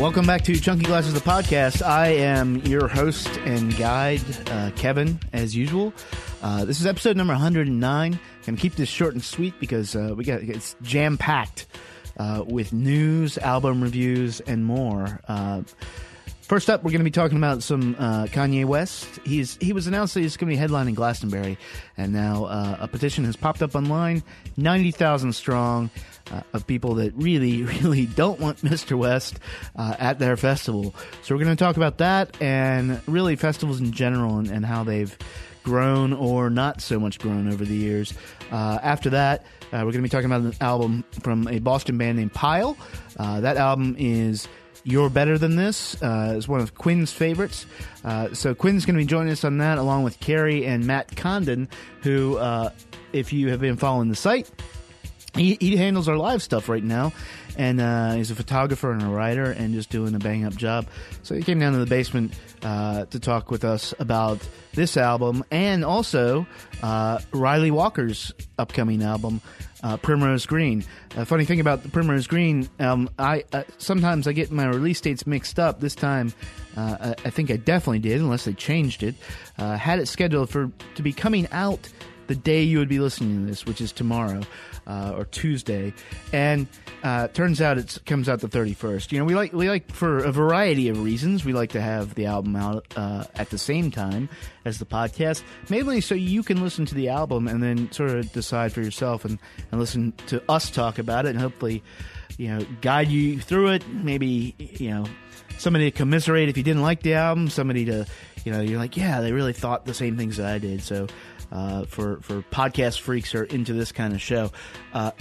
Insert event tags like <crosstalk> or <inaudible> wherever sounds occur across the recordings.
welcome back to Chunky Glasses, the podcast. I am your host and guide, uh, Kevin, as usual. Uh, this is episode number 109. Gonna keep this short and sweet because uh, we got it's jam packed uh, with news, album reviews, and more. First up, we're going to be talking about some uh, Kanye West. He's he was announced that he's going to be headlining Glastonbury, and now uh, a petition has popped up online, ninety thousand strong, uh, of people that really, <laughs> really don't want Mr. West uh, at their festival. So we're going to talk about that and really festivals in general and, and how they've grown or not so much grown over the years. Uh, after that, uh, we're going to be talking about an album from a Boston band named Pile. That album is You're Better Than This. Uh, it's one of Quinn's favorites. Uh, so Quinn's going to be joining us on that along with Carrie and Matt Condon, who, uh, if you have been following the site, he, he handles our live stuff right now, and uh, he's a photographer and a writer, and just doing a bang up job. So he came down to the basement uh, to talk with us about this album, and also uh, Ryley Walker's upcoming album, uh, Primrose Green. A funny thing about the Primrose Green, um, I uh, sometimes I get my release dates mixed up. This time, uh, I, I think I definitely did, unless they changed it. Uh, had it scheduled for to be coming out the day you would be listening to this, which is tomorrow uh, or Tuesday, and uh, turns out it comes out the thirty first. You know, we like we like for a variety of reasons. We like to have the album out uh, at the same time as the podcast, mainly so you can listen to the album and then sort of decide for yourself and, and listen to us talk about it, and hopefully, you know, guide you through it. Maybe you know somebody to commiserate if you didn't like the album, somebody to, you know, you're like, yeah, they really thought the same things that I did. So, uh, for for podcast freaks who are into this kind of show, uh,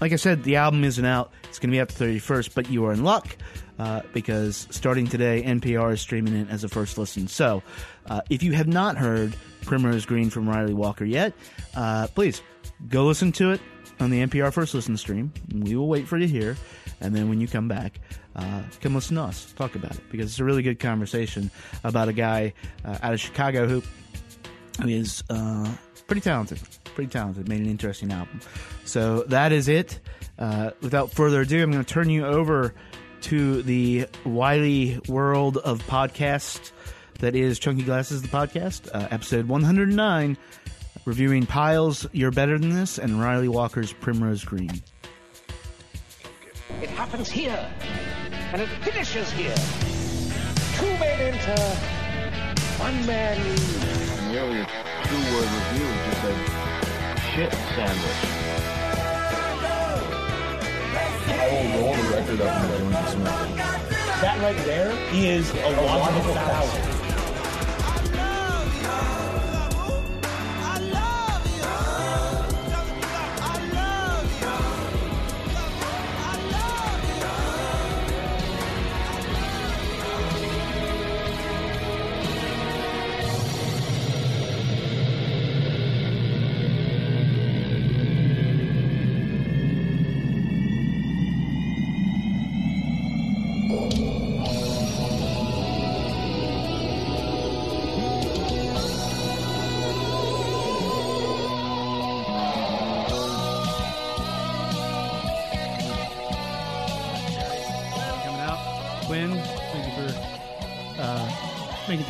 like I said, the album isn't out. It's going to be out the 31st, but you are in luck uh, because starting today, NPR is streaming it as a first listen. So, uh, if you have not heard Primrose Green from Ryley Walker yet, uh, please go listen to it on the NPR First Listen stream. We will wait for you here, and then when you come back, uh, come listen to us talk about it because it's a really good conversation about a guy uh, out of Chicago who who is uh, pretty talented. Pretty talented. Made an interesting album. So that is it. Uh, without further ado, I'm going to turn you over to the wily world of podcast that is Chunky Glasses, the podcast, uh, episode 109, reviewing Piles, You're Better Than This, and Ryley Walker's Primrose Green. It happens here, and it finishes here. Two men enter, one man leaves. The earlier two-word review just said shit sandwich. I will roll the record up and go into some That right there is a wonderful thousand. coming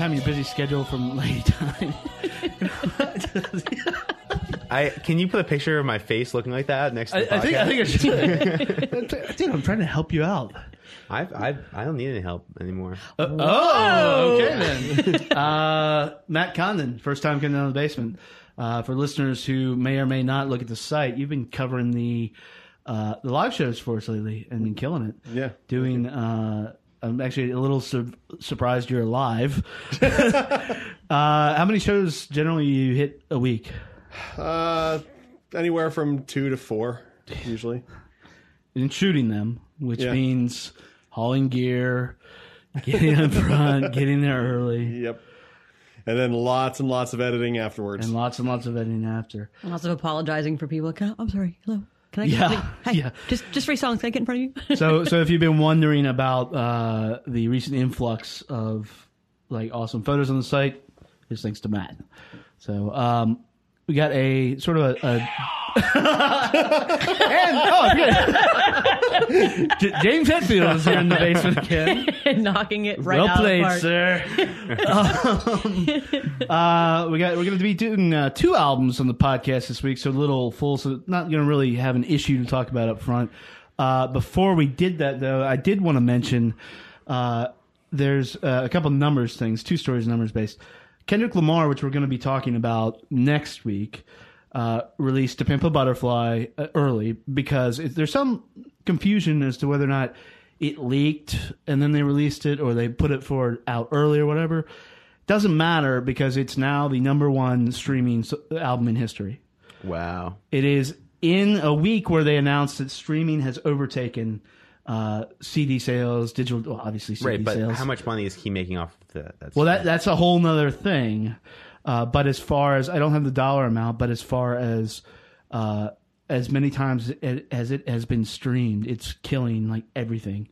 time in your busy schedule from <laughs> late time. I can you put a picture of my face looking like that next to the I, I think I think I should. <laughs> Dude, I'm trying to help you out. I've, I've, I don't need any help anymore. Oh, okay then. <laughs> uh, Matt Condon, first time coming down to the basement. Uh, for listeners who may or may not look at the site, you've been covering the uh, the live shows for us lately and been killing it. Yeah. doing. Uh, I'm actually a little sur- surprised you're alive. <laughs> uh, how many shows generally you hit a week? Uh, anywhere from two to four, usually. And shooting them, which Yeah. means hauling gear, getting in front, <laughs> getting there early, Yep. And then lots and lots of editing afterwards. and lots and lots of editing after. And lots of apologizing for people. Can I, I'm sorry. Hello. Can I? Yeah, Can I, yeah. Just just three songs. Can I get in front of you? <laughs> so so if you've been wondering about uh, the recent influx of like awesome photos on the site, it's thanks to Matt. So um, we got a sort of a, a <laughs> and oh, good. <laughs> J- James Hetfield is here in the basement again. <laughs> knocking it right well out played, of the park. sir. um, uh, we got we're going to be doing uh, two albums on the podcast this week, so a little full. So not going to really have an issue to talk about up front. Uh, before we did that, though, I did want to mention uh, there's uh, a couple numbers things, two stories, numbers based. Kendrick Lamar, which we're going to be talking about next week, uh, released "To Pimp a Butterfly" uh, early because it, there's some confusion as to whether or not it leaked and then they released it or they put it for out early or whatever. Doesn't matter because it's now the number one streaming album in history. Wow. It is in a week where they announced that streaming has overtaken uh, CD sales, digital, well, obviously CD Right, but sales. how much money is he making off of that? That's Well, that that's a whole nother thing. Uh, but as far as I don't have the dollar amount, but as far as uh, as many times it, as it has been streamed, it's killing like everything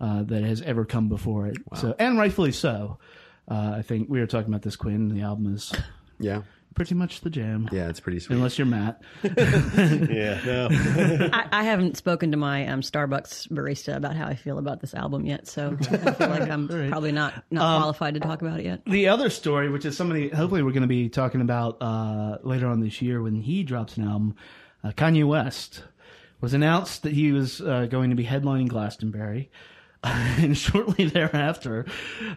uh, that has ever come before it. So and rightfully so. Uh, I think we were talking about this Quinn. The album is yeah, pretty much the jam. yeah, it's pretty sweet. Unless you're Matt. <laughs> Yeah, no. I, I haven't spoken to my um, Starbucks barista about how I feel about this album yet, so I feel like I'm <laughs> probably not not Um, qualified to talk about it yet. The other story, which is somebody hopefully we're going to be talking about uh, later on this year when he drops an album, uh, Kanye West was announced that he was uh, going to be headlining Glastonbury. <laughs> and shortly thereafter,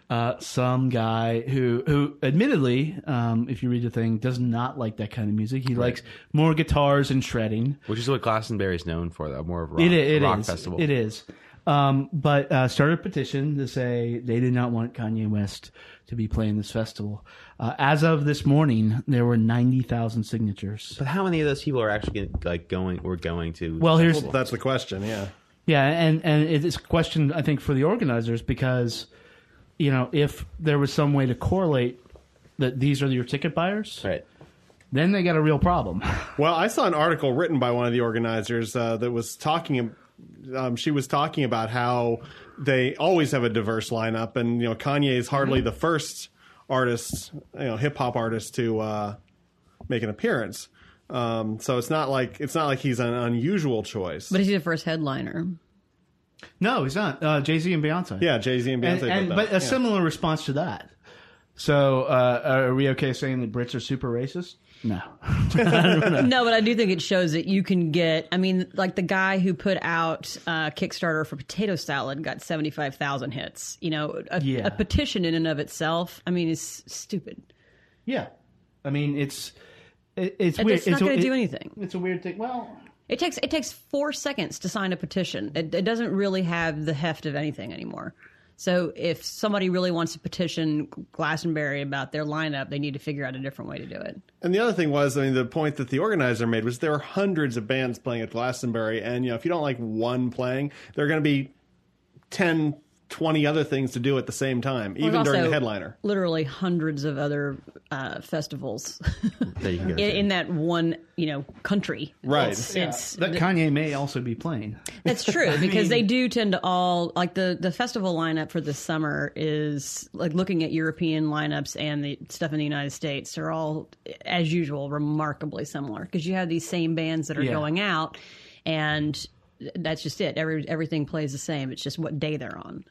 uh, some guy who, who admittedly, um, if you read the thing, does not like that kind of music. He likes more guitars and shredding. Which is what Glastonbury is known for, though, more of a rock, It, it rock is. festival. It is. Um, but uh, started a petition to say they did not want Kanye West to be playing this festival. Uh, as of this morning, there were ninety thousand signatures. But how many of those people are actually gonna, like going? We're going to. Well, here's That's the question, yeah. Yeah, and and it's a question I think for the organizers because you know if there was some way to correlate that these are your ticket buyers, right. then they got a real problem. <laughs> Well, I saw an article written by one of the organizers uh, that was talking. Um, she was talking about how they always have a diverse lineup, and you know Kanye is hardly the first artist, you know, hip hop artist to uh, make an appearance. Um, so it's not like it's not like he's an unusual choice. But he's the first headliner. no, he's not. Uh, Jay Z and Beyonce. yeah, Jay Z and Beyonce. and, and, but a Yeah. similar response to that. So, uh, are we okay saying that Brits are super racist? No. <laughs> No, but I do think it shows that you can get. I mean, like the guy who put out uh, Kickstarter for potato salad got seventy five thousand hits. You know, a, Yeah. a petition in and of itself. I mean, is stupid. yeah, I mean it's it, it's weird. it's not gonna do anything. It's a weird thing. Well, It takes it takes four seconds to sign a petition. It, it doesn't really have the heft of anything anymore. So if somebody really wants to petition Glastonbury about their lineup, they need to figure out a different way to do it. And the other thing was, I mean, the point that the organizer made was there are hundreds of bands playing at Glastonbury, and you know, if you don't like one playing, there are going to be 10, 20 other things to do at the same time, even There's during the headliner. Literally hundreds of other uh, festivals <laughs> That you can go in, in that one, you know, country. Right. It's, it's that Kanye may also be playing. That's true <laughs> because they do tend to all like the the festival lineup for this summer is like looking at European lineups and the stuff in the United States are all as usual remarkably similar because you have these same bands that are Yeah. going out and that's just it. Every everything plays the same. It's just what day they're on.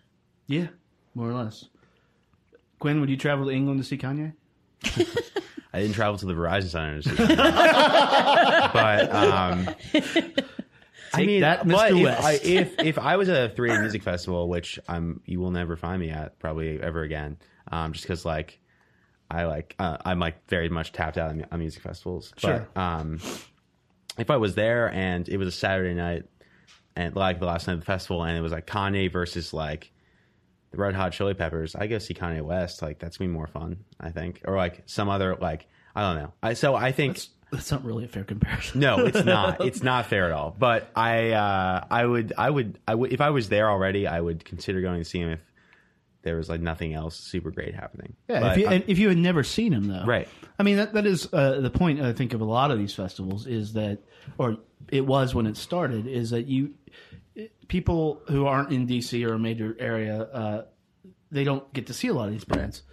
Yeah, more or less. Gwen, would you travel to England to see Kanye? <laughs> I didn't travel to the Verizon Center to see them. <laughs> but um, I mean, that, but Mr. if West. I, if if I was at a three A music festival, which I'm, you will never find me at probably ever again, um, just because like I like uh, I'm like very much tapped out on, on music festivals. Sure. But um, if I was there and it was a Saturday night and like the last night of the festival and it was like Kanye versus like the Red Hot Chili Peppers, I go see Kanye West. Like that's gonna be more fun, I think, or like some other like I don't know. I so I think That's not really a fair comparison. no, it's <laughs> not. It's not fair at all. But I, uh, I would, I would, I would, if I was there already, I would consider going to see him if there was like nothing else super great happening. Yeah, But if you, I- if you had never seen him, though, Right. I mean, that that is uh, the point. I think of a lot of these festivals is that, or it was when it started, is that you people who aren't in DC or a major area, uh, they don't get to see a lot of these brands.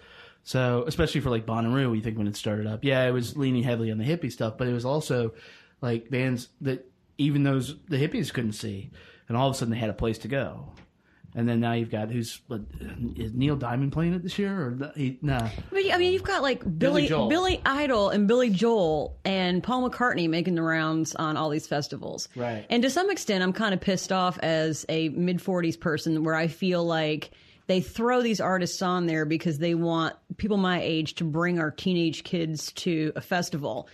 So, especially for like Bonnaroo, you think when it started up, yeah, it was leaning heavily on the hippie stuff, but it was also like bands that even those the hippies couldn't see, and all of a sudden they had a place to go. And then now you've got who's what, is Neil Diamond playing it this year or the- he, nah? But, I mean, you've got like Billy, Joel. Billy Idol and Billy Joel and Paul McCartney making the rounds on all these festivals. Right. And to some extent, I'm kind of pissed off as a mid 40s person where I feel like they throw these artists on there because they want people my age to bring our teenage kids to a festival.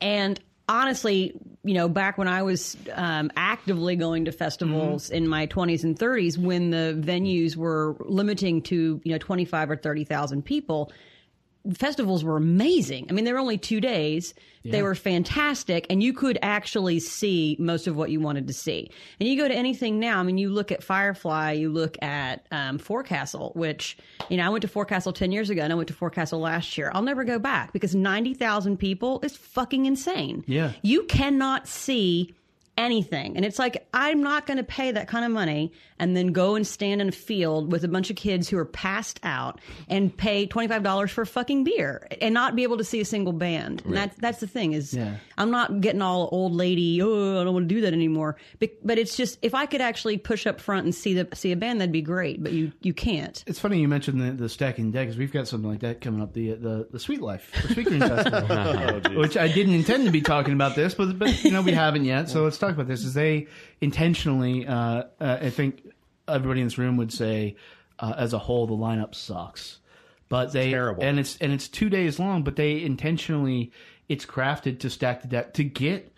And honestly, you know, back when I was um, actively going to festivals in my 20s and 30s, when the venues were limiting to you know 25 or 30,000 people, festivals were amazing. I mean, they're only two days. They were fantastic, and you could actually see most of what you wanted to see. And you go to anything now. I mean, you look at Firefly, you look at um, Forecastle, which you know I went to Forecastle ten years ago, and I went to Forecastle last year. I'll never go back because ninety thousand people is fucking insane. Yeah. you cannot see anything. And it's like, I'm not going to pay that kind of money and then go and stand in a field with a bunch of kids who are passed out and pay $25 for a fucking beer and not be able to see a single band. And that's, that's the thing is Yeah. I'm not getting all old lady, oh, I don't want to do that anymore. But, but it's just, if I could actually push up front and see the, see a band, that'd be great. But you, you can't. It's funny you mentioned the, the stacking deck because we've got something like that coming up the the, the Sweet Life, the Sweet Green <laughs> Festival, oh, which I didn't intend to be talking about this, but but you know we haven't yet, so let's talk about this. Is they intentionally? Uh, uh, I think everybody in this room would say, uh, as a whole, the lineup sucks, but they terrible. and it's and it's two days long, but they intentionally it's crafted to stack the deck to get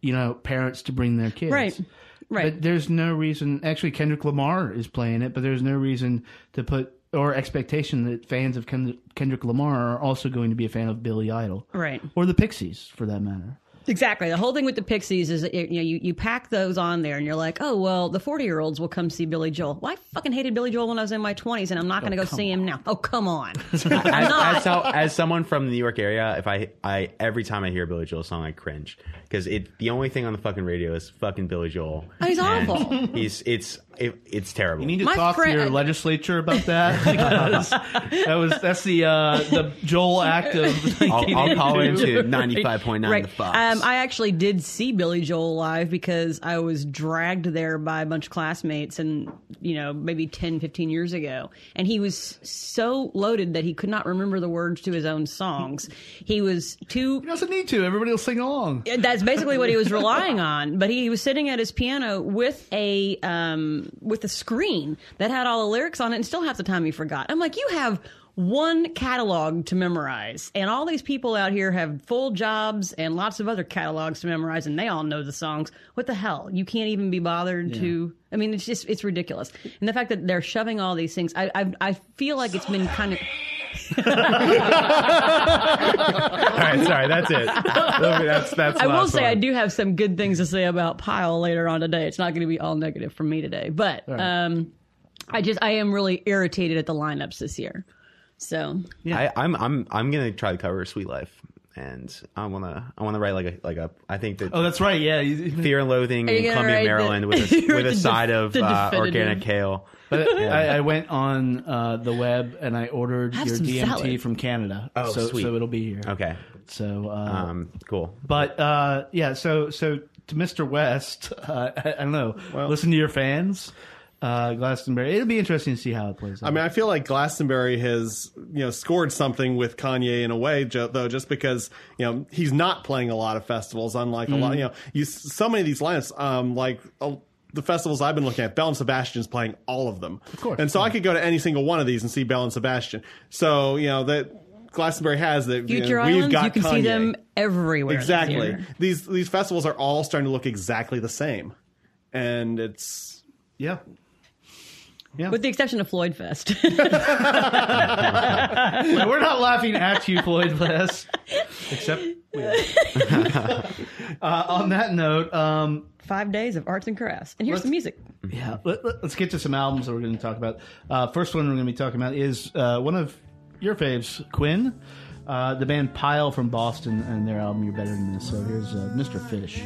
you know parents to bring their kids, Right. Right. but there's no reason. Actually, Kendrick Lamar is playing it, but there's no reason to put or expectation that fans of Kend- Kendrick Lamar are also going to be a fan of Billy Idol, Right. Or the Pixies, for that matter. Exactly. The whole thing with the Pixies is that you know you, you pack those on there and you're like, oh well, the 40 year olds will come see Billy Joel. Well, I fucking hated Billy Joel when I was in my 20s, and I'm not going to oh, go see him now. Oh come on, <laughs> as, as, so, as someone from the New York area, if I, I every time I hear a Billy Joel song, I cringe because it the only thing on the fucking radio is fucking Billy Joel. Oh, he's And awful. He's it's it, it's terrible. You need to My talk friend- to your legislature about that. <laughs> because that was that's the uh, the Joel Act of. <laughs> I'll, I'll call into ninety five point nine Right. the Fox. Um, I actually did see Billy Joel live because I was dragged there by a bunch of classmates and, you know, maybe 10, 15 years ago. And he was so loaded that he could not remember the words to his own songs. He was too He doesn't need to. Everybody will sing along. that's basically what he was relying on. But he was sitting at his piano with a um, with a screen that had all the lyrics on it, and still half the time he forgot. I'm like, you have one catalog to memorize, and all these people out here have full jobs and lots of other catalogs to memorize, and they all know the songs. What the hell? You can't even be bothered to. I mean, it's just it's ridiculous, and the fact that they're shoving all these things. I I, I feel like it's been kind of. All right, sorry, that's it. That's that's. I will say I do have some good things to say about Pile later on today. It's not going to be all negative from me today, but um, I just I am really irritated at the lineups this year. So I, I'm I'm I'm gonna try to cover Sweet Life, and I wanna I wanna write like a like a I think that Oh, that's right. Yeah. Fear and Loathing in Columbia, write the- Maryland, with a, <laughs> with a side def- of uh, organic kale. But <laughs> I, I went on uh, the web and I ordered Have your DMT salad. from Canada. Oh, so, sweet. so it'll be here. Okay, So, uh, um, cool. but uh, yeah, so so to Mr. West, <laughs> uh, I, I don't know. listen to your fans, uh, Glastonbury. It'll be interesting to see how it plays out. I mean, I feel like Glastonbury has you know scored something with Kanye in a way, though, just because you know he's not playing a lot of festivals. Unlike a lot, you know, you so many of these lineups, um, like. Uh, the festivals I've been looking at, Belle and Sebastian's playing all of them. Of course. And so I could go to any single one of these and see Belle and Sebastian. So, you know, that Glastonbury has that you know, Future we've Islands, got you can see them everywhere. Exactly. These these festivals are all starting to look exactly the same. And it's yeah. Yeah. with the exception of Floyd Fest. <laughs> We're not laughing at you, Floyd Fest. Except, we are. <laughs> uh, on that note, um, Five days of arts and crafts, and here's some music. yeah, let, us get to some albums that we're going to talk about. Uh, first one we're going to be talking about is uh, one of your faves, Quinn, uh, the band Pile from Boston, and their album "You're Better Than This." So here's uh, Mr. Fish.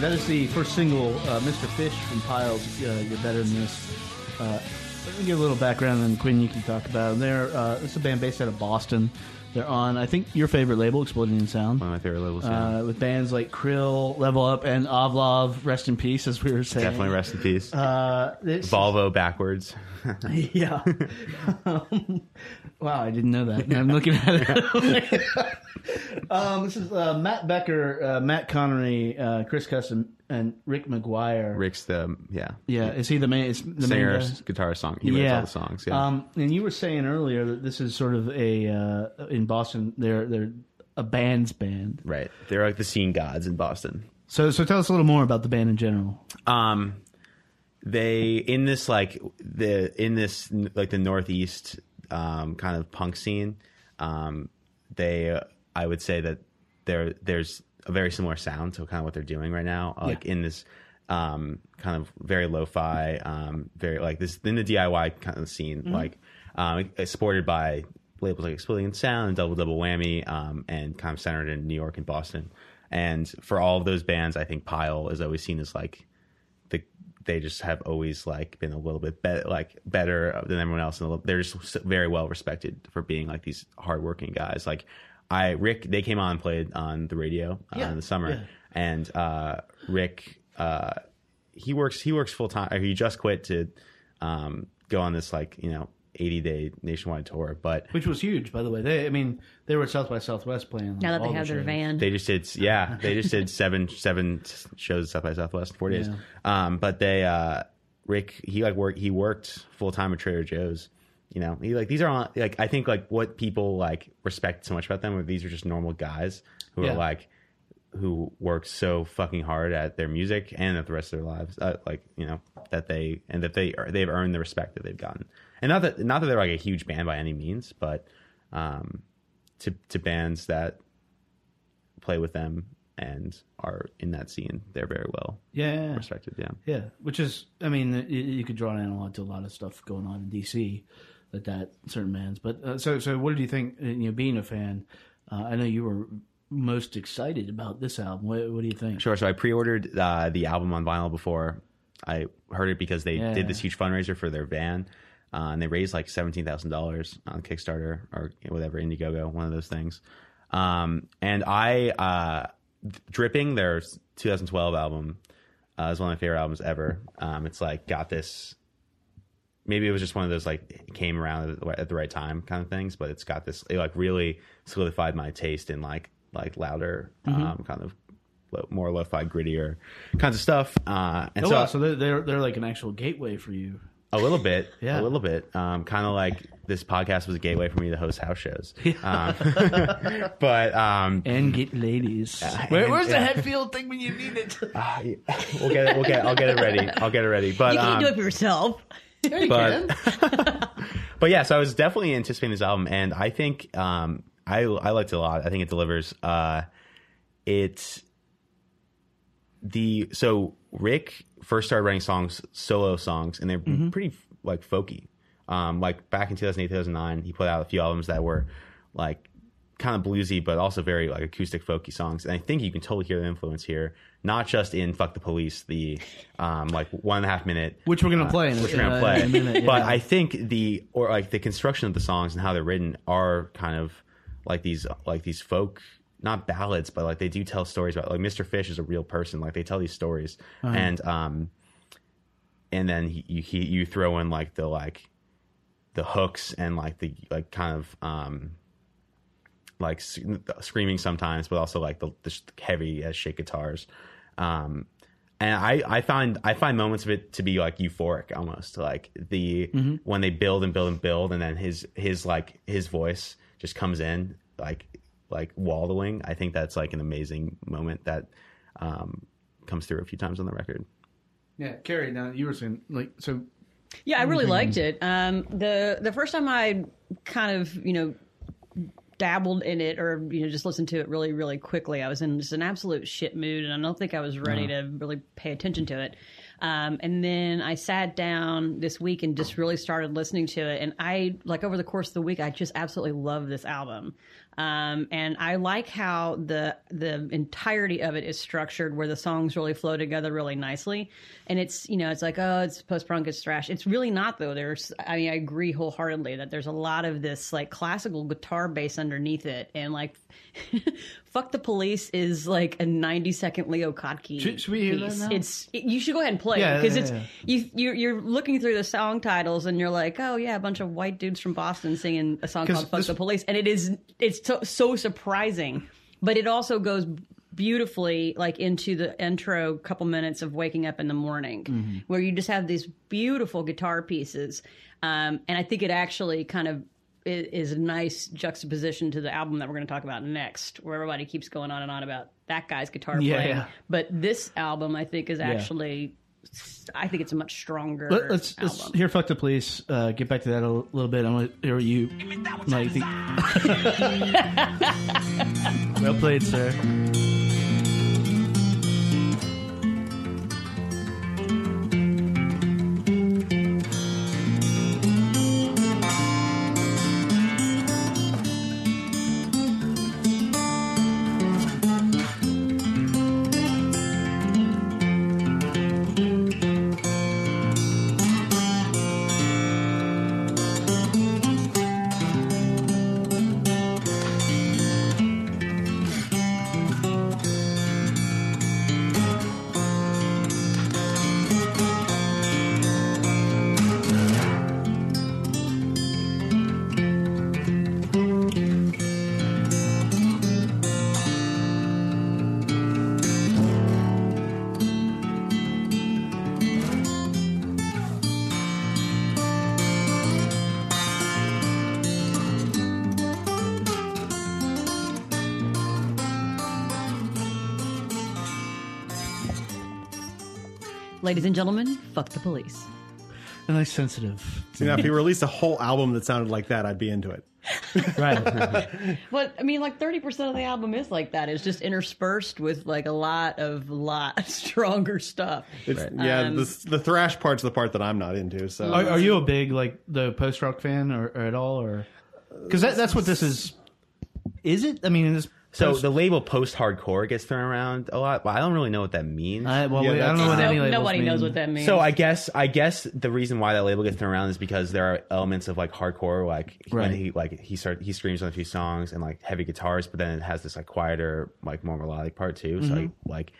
Hey, that is the first single, uh, Mr. Fish from Piles. Uh, You're better than this. Uh, let me give a little background, and Quinn, you can talk about. Them. They're uh, it's a band based out of Boston. They're on, I think, your favorite label, Exploding in Sound. One of my favorite labels. yeah. Uh, with bands like Krill, Level Up, and Ovlov, rest in peace, as we were saying. Definitely rest in peace. Uh, Volvo backwards. <laughs> yeah. <laughs> um, wow, I didn't know that. I'm looking at it. <laughs> um, this is uh, Matt Becker, uh, Matt Connery, uh, Chris Custom, and Rick Maguire. Rick's the yeah Yeah, is he the main? Is the singer, main guy? guitar song. He writes all the songs. Yeah. Um, and you were saying earlier that this is sort of a uh, in Boston. They're they're a band's band. right. They're like the scene gods in Boston. So so tell us a little more about the band in general. um they in this like the in this like the northeast um kind of punk scene um they uh, i would say that there there's a very similar sound to kind of what they're doing right now like in this um kind of very lo-fi um very like this in the diy kind of scene like um supported by labels like exploding sound and double double whammy um and kind of centered in new york and boston. And for all of those bands i think pile is always seen as like they just have always like been a little bit better like better than everyone else and they're just very well respected for being like these hardworking guys. Like i rick they came on and played on the radio uh, Yeah, in the summer. Yeah. and uh rick uh he works he works full time he just quit to um go on this like you know 80 day nationwide tour but Which was huge, by the way. They, I mean, they were at South by Southwest playing. Now that they have their shows. van. They just did, yeah. <laughs> They just did seven seven shows at South by Southwest in four days. Yeah. Um, but they, uh, Rick, he like worked. He worked full time at Trader Joe's. You know, he like these are on like I think like what people like respect so much about them. Are these are just normal guys who Yeah. are like who work so fucking hard at their music and at the rest of their lives. Uh, like you know that they and that they are, they've earned the respect that they've gotten. And not that not that they're like a huge band by any means, but um, to to bands that play with them and are in that scene, they're very well Yeah, respected. Yeah. yeah. Which is, I mean, you, you could draw an analog to a lot of stuff going on in DC, like that certain bands. But uh, so, so what did you think? uh, You know, being a fan, uh, I know you were most excited about this album. What, what do you think? Sure. So I pre-ordered uh, the album on vinyl before I heard it because they Yeah. did this huge fundraiser for their van, uh, and they raised like seventeen thousand dollars on Kickstarter or whatever Indiegogo, one of those things. Um, and I, uh, Dripping, their 2012 album, uh, is one of my favorite albums ever. Um, it's like got this. Maybe it was just one of those like came around at the, at the right time kind of things, but it's got this. It like really solidified my taste in like like louder, Mm-hmm. um, kind of lo- more lo-fi, grittier kinds of stuff. Uh, and Oh, so, wow, so they're they're like an actual gateway for you. A little bit, Yeah. a little bit, um, kind of like this podcast was a gateway for me to host house shows. Um, <laughs> but um, And get ladies. Where, where's the Hetfield thing when you need it? yeah, we'll get it. We'll get. I'll get it ready. I'll get it ready. But you can't um, do it for yourself. but <laughs> but yeah, so I was definitely anticipating this album, and I think um, I I liked it a lot. I think it delivers. Uh, it's the so Rick first started writing songs, solo songs, and they're pretty like folky. Um, like back in 2008, 2009, he put out a few albums that were like kind of bluesy, but also very like acoustic folky songs. And I think you can totally hear the influence here, not just in "Fuck the Police," the um, like one and a half minute Which we're gonna play in a- which we're gonna a- play. in a minute, But. I think the or like the construction of the songs and how they're written are kind of like these like these folk not ballads, but like they do tell stories about like Mr. Fish is a real person. Like they tell these stories, Uh-huh. and um, and then he, you he, you throw in like the like the hooks and like the like kind of um like screaming sometimes, but also like the, the heavy as shake guitars. Um, and I, I find I find moments of it to be like euphoric almost like the when they build and build and build and then his his like his voice just comes in like like wallowing. I think that's like an amazing moment that um, comes through a few times on the record. Yeah, Carrie. Now you were saying like so. Yeah, I really liked it. Um, the the first time I kind of you know dabbled in it or you know just listened to it really really quickly, I was in just an absolute shit mood, and I don't think I was ready to really pay attention to it. Um, and then I sat down this week and just really started listening to it, and I like over the course of the week, I just absolutely love this album. Um, and I like how the the entirety of it is structured, where the songs really flow together really nicely. And it's you know it's like oh it's post punk it's thrash. It's really not though. There's I mean I agree wholeheartedly that there's a lot of this like classical guitar bass underneath it, and like <laughs> fuck the police is like a 90 second Leo Kottke. Should- should we hear that now? It's it, you should go ahead and play Yeah, it because yeah, it's yeah. you you're, you're looking through the song titles and you're like oh yeah a bunch of white dudes from Boston singing a song called "Fuck this- the Police" and it is it's so, so surprising, but it also goes beautifully like into the intro couple minutes of waking up in the morning Mm-hmm. where you just have these beautiful guitar pieces um, and i think it actually kind of is a nice juxtaposition to the album that we're going to talk about next where everybody keeps going on and on about that guy's guitar Yeah, playing yeah. but this album i think is actually i think it's a much stronger Let, let's, let's hear "Fuck the Police." Uh, get back to that a l- little bit. I want to hear what you like. The... <laughs> <laughs> well played, sir. Ladies and gentlemen fuck the police A nice sensitive. See, now, if he released a whole album that sounded like that, I'd be into it. <laughs> Right. <laughs> But I mean, like thirty percent of the album is like that. It's just interspersed with like a lot of lot <laughs> stronger stuff. It's, Yeah, Um, the, the thrash part's the part that I'm not into. So are, are you a big like the post rock fan or, or at all, or because that, that's what this is? Is it? I mean, this. So post- the label post hardcore gets thrown around a lot, but I don't really know what that means. I, well, Yeah, wait, I don't that's- know what No- any labels nobody knows what that means. So I guess I guess the reason why that label gets thrown around is because there are elements of like hardcore, like Right. when he like he start he screams on a few songs and like heavy guitars, but then it has this like quieter, like more melodic part too. So mm-hmm. like, like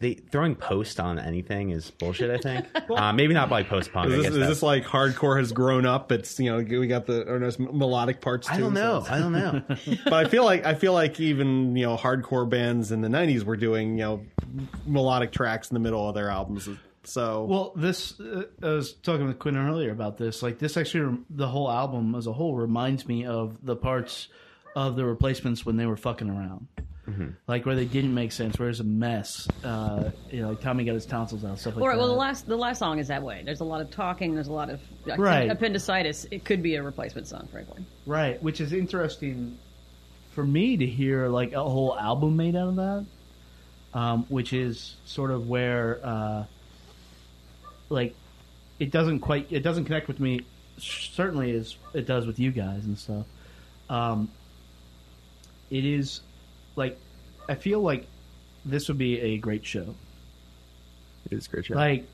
they throwing post on anything is bullshit. I think <laughs> uh, maybe not like post punk. is I this, guess is this like hardcore has grown up? It's you know we got the or there's melodic parts. Too, I don't know. it's- I don't know. but I feel like I feel like even you know hardcore bands in the '90s were doing you know melodic tracks in the middle of their albums. So Well, this uh, I was talking with Quinn earlier about this. Like this, actually, the whole album as a whole reminds me of the parts of the replacements when they were fucking around, like where they didn't make sense, where it's a mess. Uh, you know, like Tommy got his tonsils out, stuff like All right. that. Well, the last the last song is that way. There's a lot of talking. There's a lot of like, Right. appendicitis. It could be a replacement song, frankly. Right, which is interesting for me to hear like a whole album made out of that, um, which is sort of where uh, like it doesn't quite it doesn't connect with me certainly as it does with you guys and stuff. Um, it is like I feel like this would be a great show. it is a great show. Like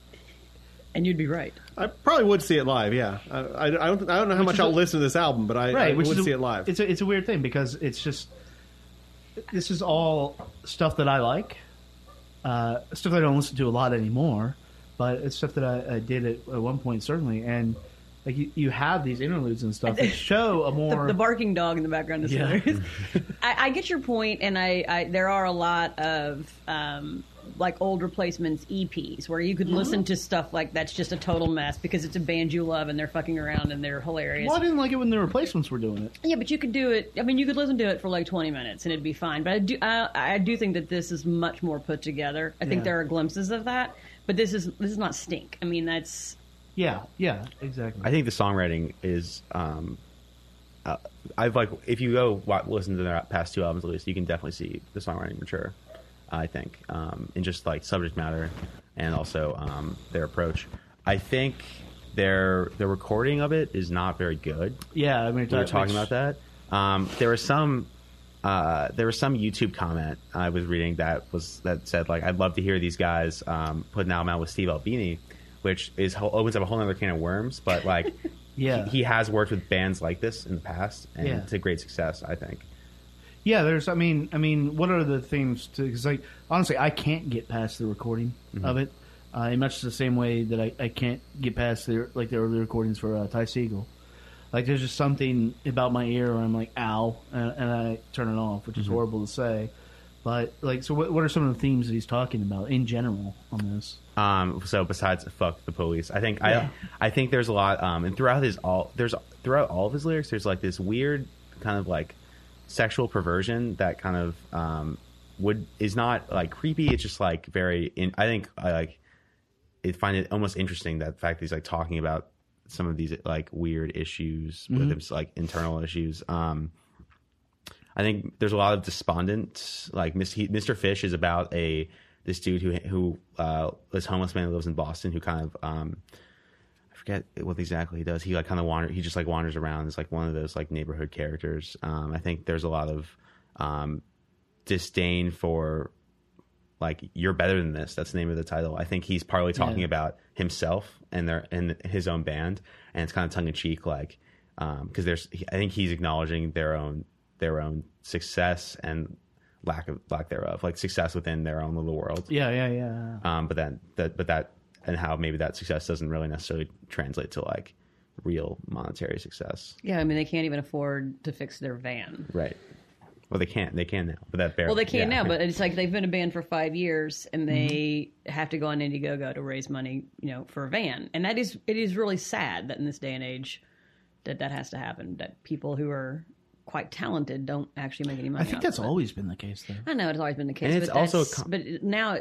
And you'd be right. I probably would see it live. Yeah, I, I, I don't I don't know how much is I'll a- listen to this album, but I, I right, which would a, see it live. It's a it's a weird thing because it's just this is all stuff that I like, uh, stuff that I don't listen to a lot anymore, but it's stuff that I, I did at, at one point certainly, and like you, you have these interludes and stuff that <laughs> show a more the barking dog in the background is Yeah. <laughs> I, I get your point, and I, I there are a lot of um, like old replacements EPs where you could Mm-hmm. listen to stuff like that's just a total mess because it's a band you love and they're fucking around and they're hilarious. Well, I didn't like it when the replacements were doing it. Yeah, but you could do it. I mean, you could listen to it for like twenty minutes and it'd be fine. But I do, I, I do think that this is much more put together. I think there are glimpses of that, but this is this is not stink. I mean, that's Yeah, yeah, exactly. I think the songwriting is. Um, uh, I've like if you go listen to their past two albums at least, you can definitely see the songwriting mature. I think um, in just like subject matter and also um, their approach. I think their the recording of it is not very good. yeah, I mean, We were talking about that. Um, there was some uh, there was some YouTube comment I was reading that was that said like I'd love to hear these guys um, put an album out with Steve Albini, which is opens up a whole other can of worms. But like, <laughs> Yeah. he, he has worked with bands like this in the past, and Yeah. to great success, I think. Yeah, there's. I mean, I mean, what are the themes? to? Because like honestly, I can't get past the recording of it. Uh, in much the same way that I, I can't get past the like the early recordings for uh, Ty Segall. Like there's just something about my ear where I'm like, ow, and, and I turn it off, which is horrible to say. But like, so what, what are some of the themes that he's talking about in general on this? Um, so besides fuck the police, I think I I think there's a lot um, and throughout his all there's throughout all of his lyrics there's like this weird kind of like sexual perversion that kind of um, would is not like creepy. It's just like very. In, I think I like it find it almost interesting that fact that he's like talking about some of these like weird issues with his like internal issues. Um, I think there's a lot of despondent. Like Mr. Fish is about a this dude who who uh, this homeless man who lives in Boston who kind of um, I forget what exactly he does. He like kind of wander. He just like wanders around. It's like one of those like neighborhood characters. Um, I think there's a lot of um, disdain for like you're better than this. That's the name of the title. I think he's partly talking Yeah. about himself and their and his own band, and it's kind of tongue in cheek, like because there's. I think he's acknowledging their own their own success and lack of lack thereof, like success within their own little world. Yeah, yeah, yeah. Um, but then that, but that, and how maybe that success doesn't really necessarily translate to like real monetary success. Yeah, I mean they can't even afford to fix their van. Right. Well, they can't. They can now, but that barely. Well, they can yeah. now, but <laughs> it's like they've been a band for five years, and they Mm-hmm. have to go on Indiegogo to raise money, you know, for a van, and that is it is really sad that in this day and age that that has to happen. That people who are quite talented don't actually make any money. I think off that's of it. always been the case, though. I know it's always been the case, And it's but also a com- but now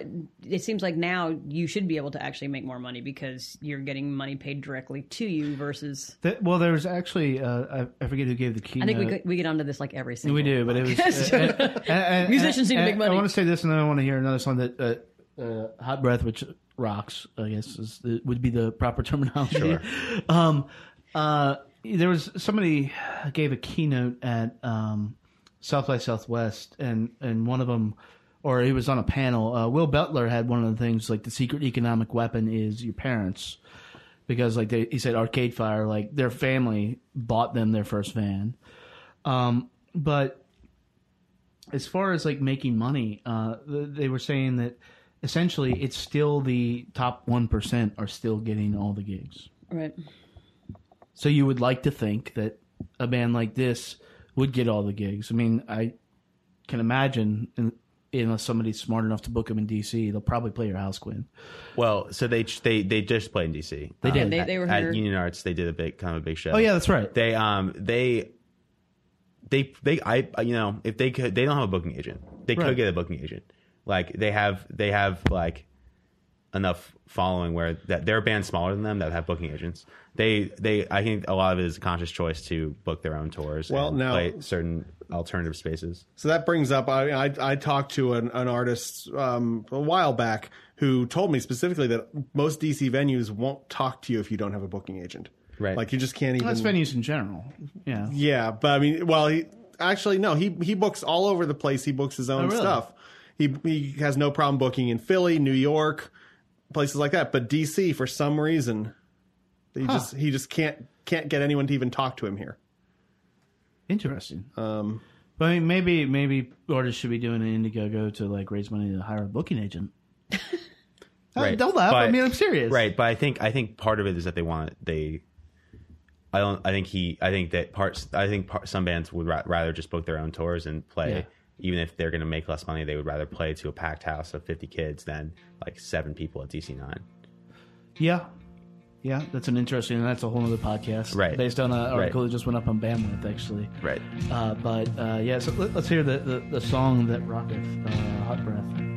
it seems like now you should be able to actually make more money because you're getting money paid directly to you versus. That, well, there was actually uh, I, I forget who gave the keynote. I think we get- we get onto this like every single. We do, but it was uh, and- <laughs> and- and- Musicians need to make money. I want to say this, and then I want to hear another song that uh, uh, "Hot Breath," which rocks. I guess is would be the proper terminology. Sure. <laughs> Um, uh, there was somebody gave a keynote at um, South by Southwest, and and one of them, or he was on a panel. Uh, Will Butler had one of the things like the secret economic weapon is your parents because like they, he said arcade fire like their family bought them their first van um, but as far as like making money uh, th- they were saying that essentially it's still the top 1% are still getting all the gigs right. So you would like to think that a band like this would get all the gigs i mean i can imagine un- unless somebody's smart enough to book them in dc they'll probably play your house quinn Well, so they they they just played in DC. They did. Um, They- at, they were at here. Union Arts. They did a big kind of a big show. oh yeah that's right They um they they they I you know if they could they don't have a booking agent. They Right. could get a booking agent. Like they have they have like enough following where that they're a band smaller than them that have booking agents. They they I think a lot of it is a conscious choice to book their own tours. Well, and now- play certain alternative spaces. So that brings up. I I, I talked to an, an artist um, a while back who told me specifically that most DC venues won't talk to you if you don't have a booking agent. Right. Like you just can't even. that's venues in general yeah Yeah, but I mean, well, he actually no. He he books all over the place. He books his own Oh, really? stuff. He he has no problem booking in Philly, New York, places like that. But DC, for some reason, he just he just can't can't get anyone to even talk to him here. Interesting. Um, but I mean, maybe maybe artists should be doing an Indiegogo to like raise money to hire a booking agent. <laughs> Right. Don't laugh. I mean, I'm serious. Right, but I think I think part of it is that they want they. I don't. I think he. I think that parts. I think part, some bands would ra- rather just book their own tours and play. Yeah. Even if they're going to make less money, they would rather play to a packed house of fifty kids than like seven people at DC nine. Yeah. Yeah, that's an interesting, and that's a whole other podcast. Right. Based on an article Right. that just went up on Bandwidth, actually. Right. Uh, but uh, yeah, so let, us hear the, the, the song that rocketh, uh, Hot Breath.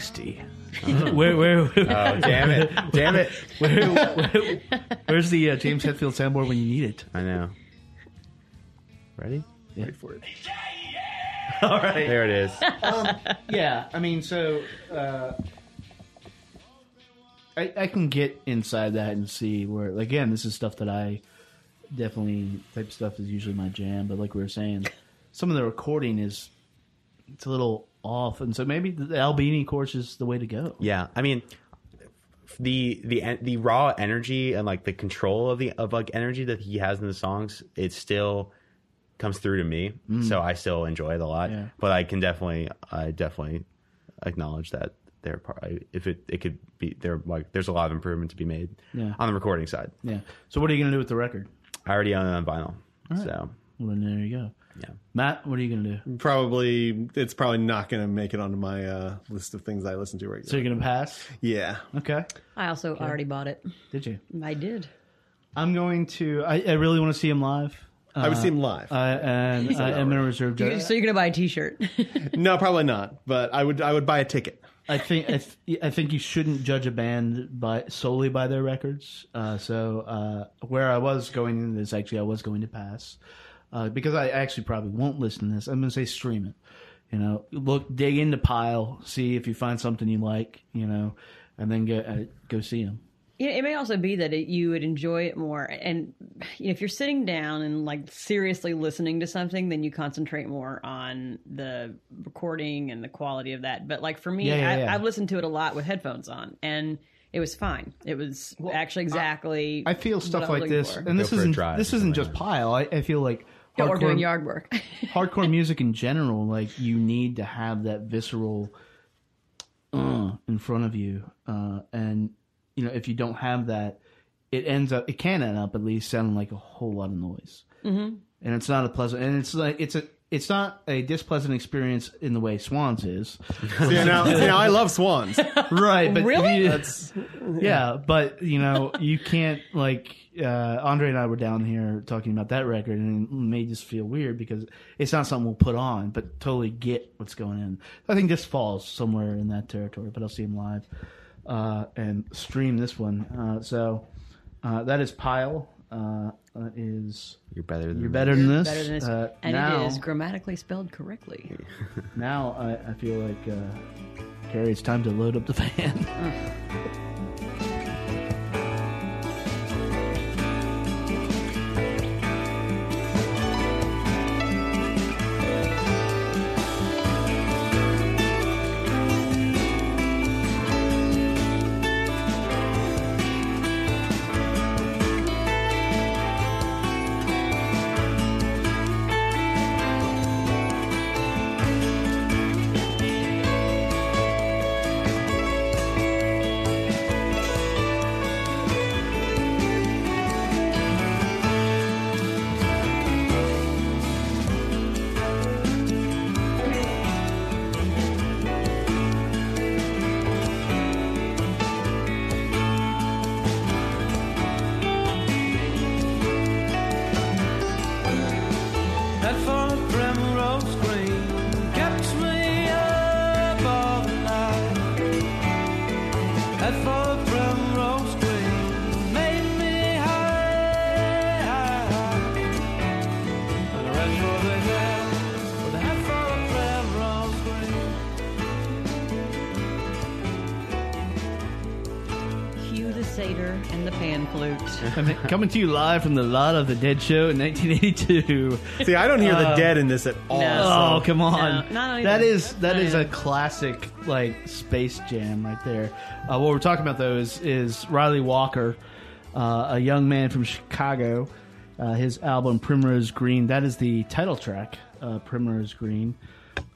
Angsty. <laughs> where, where, Oh, damn it. Damn it. <laughs> where, where- where's the uh, James Hetfield soundboard when you need it? I know. Ready? Wait for it. <laughs> All right. There it is. Yeah, I mean, so uh, I, I can get inside that and see where. Again, this is stuff that I definitely type stuff is usually my jam. But like we were saying, some of the recording is it's a little off, and so maybe the Albini course is the way to go. Yeah, I mean, the the the raw energy and like the control of the of like energy that he has in the songs, it still comes through to me. Mm. So I still enjoy it a lot. Yeah. But I can definitely, I definitely acknowledge that there, if it it could be there, like there's a lot of improvement to be made Yeah. on the recording side. Yeah. So what are you to do with the record? I already own it on vinyl, so Well, then there you go. Yeah. Matt, what are you going to do? Probably, it's probably not going to make it onto my uh, list of things I listen to regularly. So you're going to pass? yeah. Okay. I also already bought it. Did you? I did. I'm going to. I, I really want to see him live. I would see him live. Uh, and I am going to reserve. You- So you're gonna buy a T-shirt? <laughs> no, probably not. But I would I would buy a ticket. I think I, th- I think you shouldn't judge a band by solely by their records. Uh, so uh, where I was going in this, actually, I was going to pass uh, because I actually probably won't listen to this. I'm going to say stream it. You know, look, dig into Pile, see if you find something you like. You know, and then go uh, go see them. Yeah, it may also be that it, you would enjoy it more, and you know, if you're sitting down and like seriously listening to something, then you concentrate more on the recording and the quality of that. But like for me, Yeah, yeah, I, yeah. I've listened to it a lot with headphones on, and it was fine. It was actually exactly. I feel stuff like this, for. and this Go for a isn't this isn't just Pile. I, I feel like Yeah, or hardcore- doing yard work. <laughs> hardcore music in general, like you need to have that visceral uh, in front of you, uh, and you know if you don't have that, it ends up it can end up at least sounding like a whole lot of noise, mm-hmm. and it's not a pleasant, and it's like it's a it's not a displeasant experience in the way Swans is, See, now, see, now I love swans. <laughs> right? But Really? you- yeah, but you know you can't like uh, Andre and I were down here talking about that record, and it made us feel weird because it's not something we'll put on, but totally get what's going in. I think this falls somewhere in that territory, but I'll see him live uh, and stream this one. Uh, so uh, that is Pile. Uh, uh, is You're better than you're better than this? Better than this, Uh, and now, it is grammatically spelled correctly. <laughs> now I, I feel like uh, Carrie, it's time to load up the <laughs> fan. Coming to you live from the Lot of the Dead show in 1982. See, I don't hear the Uh, dead in this at all. Oh, so- come on. No, not that either. is that Not is a classic like space jam right there. Uh, what we're talking about though is is Ryley Walker, uh, a young man from Chicago. Uh, his album Primrose Green. That is the title track, uh, Primrose Green.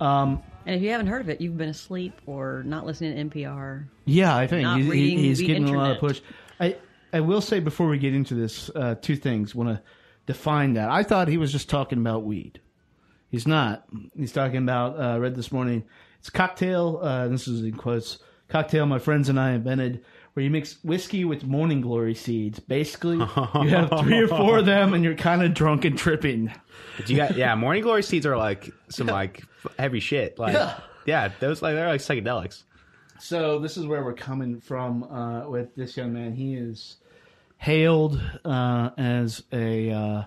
Um, And if you haven't heard of it, you've been asleep or not listening to NPR. Yeah, I think Not he's, he- reading he's the getting a lot of internet. push. I I will say before we get into this, uh, two things. Want to define that? I thought he was just talking about weed. He's not. He's talking about. Uh, read this morning. It's cocktail. Uh, this is in quotes. Cocktail my friends and I invented, where you mix whiskey with morning glory seeds. Basically, you have three or four of them, and you're kind of drunk and tripping. But you got yeah, morning glory seeds are like some like heavy shit. Like Yeah. yeah, those like they're like psychedelics. So this is where we're coming from uh, with this young man. He is hailed uh, as a uh,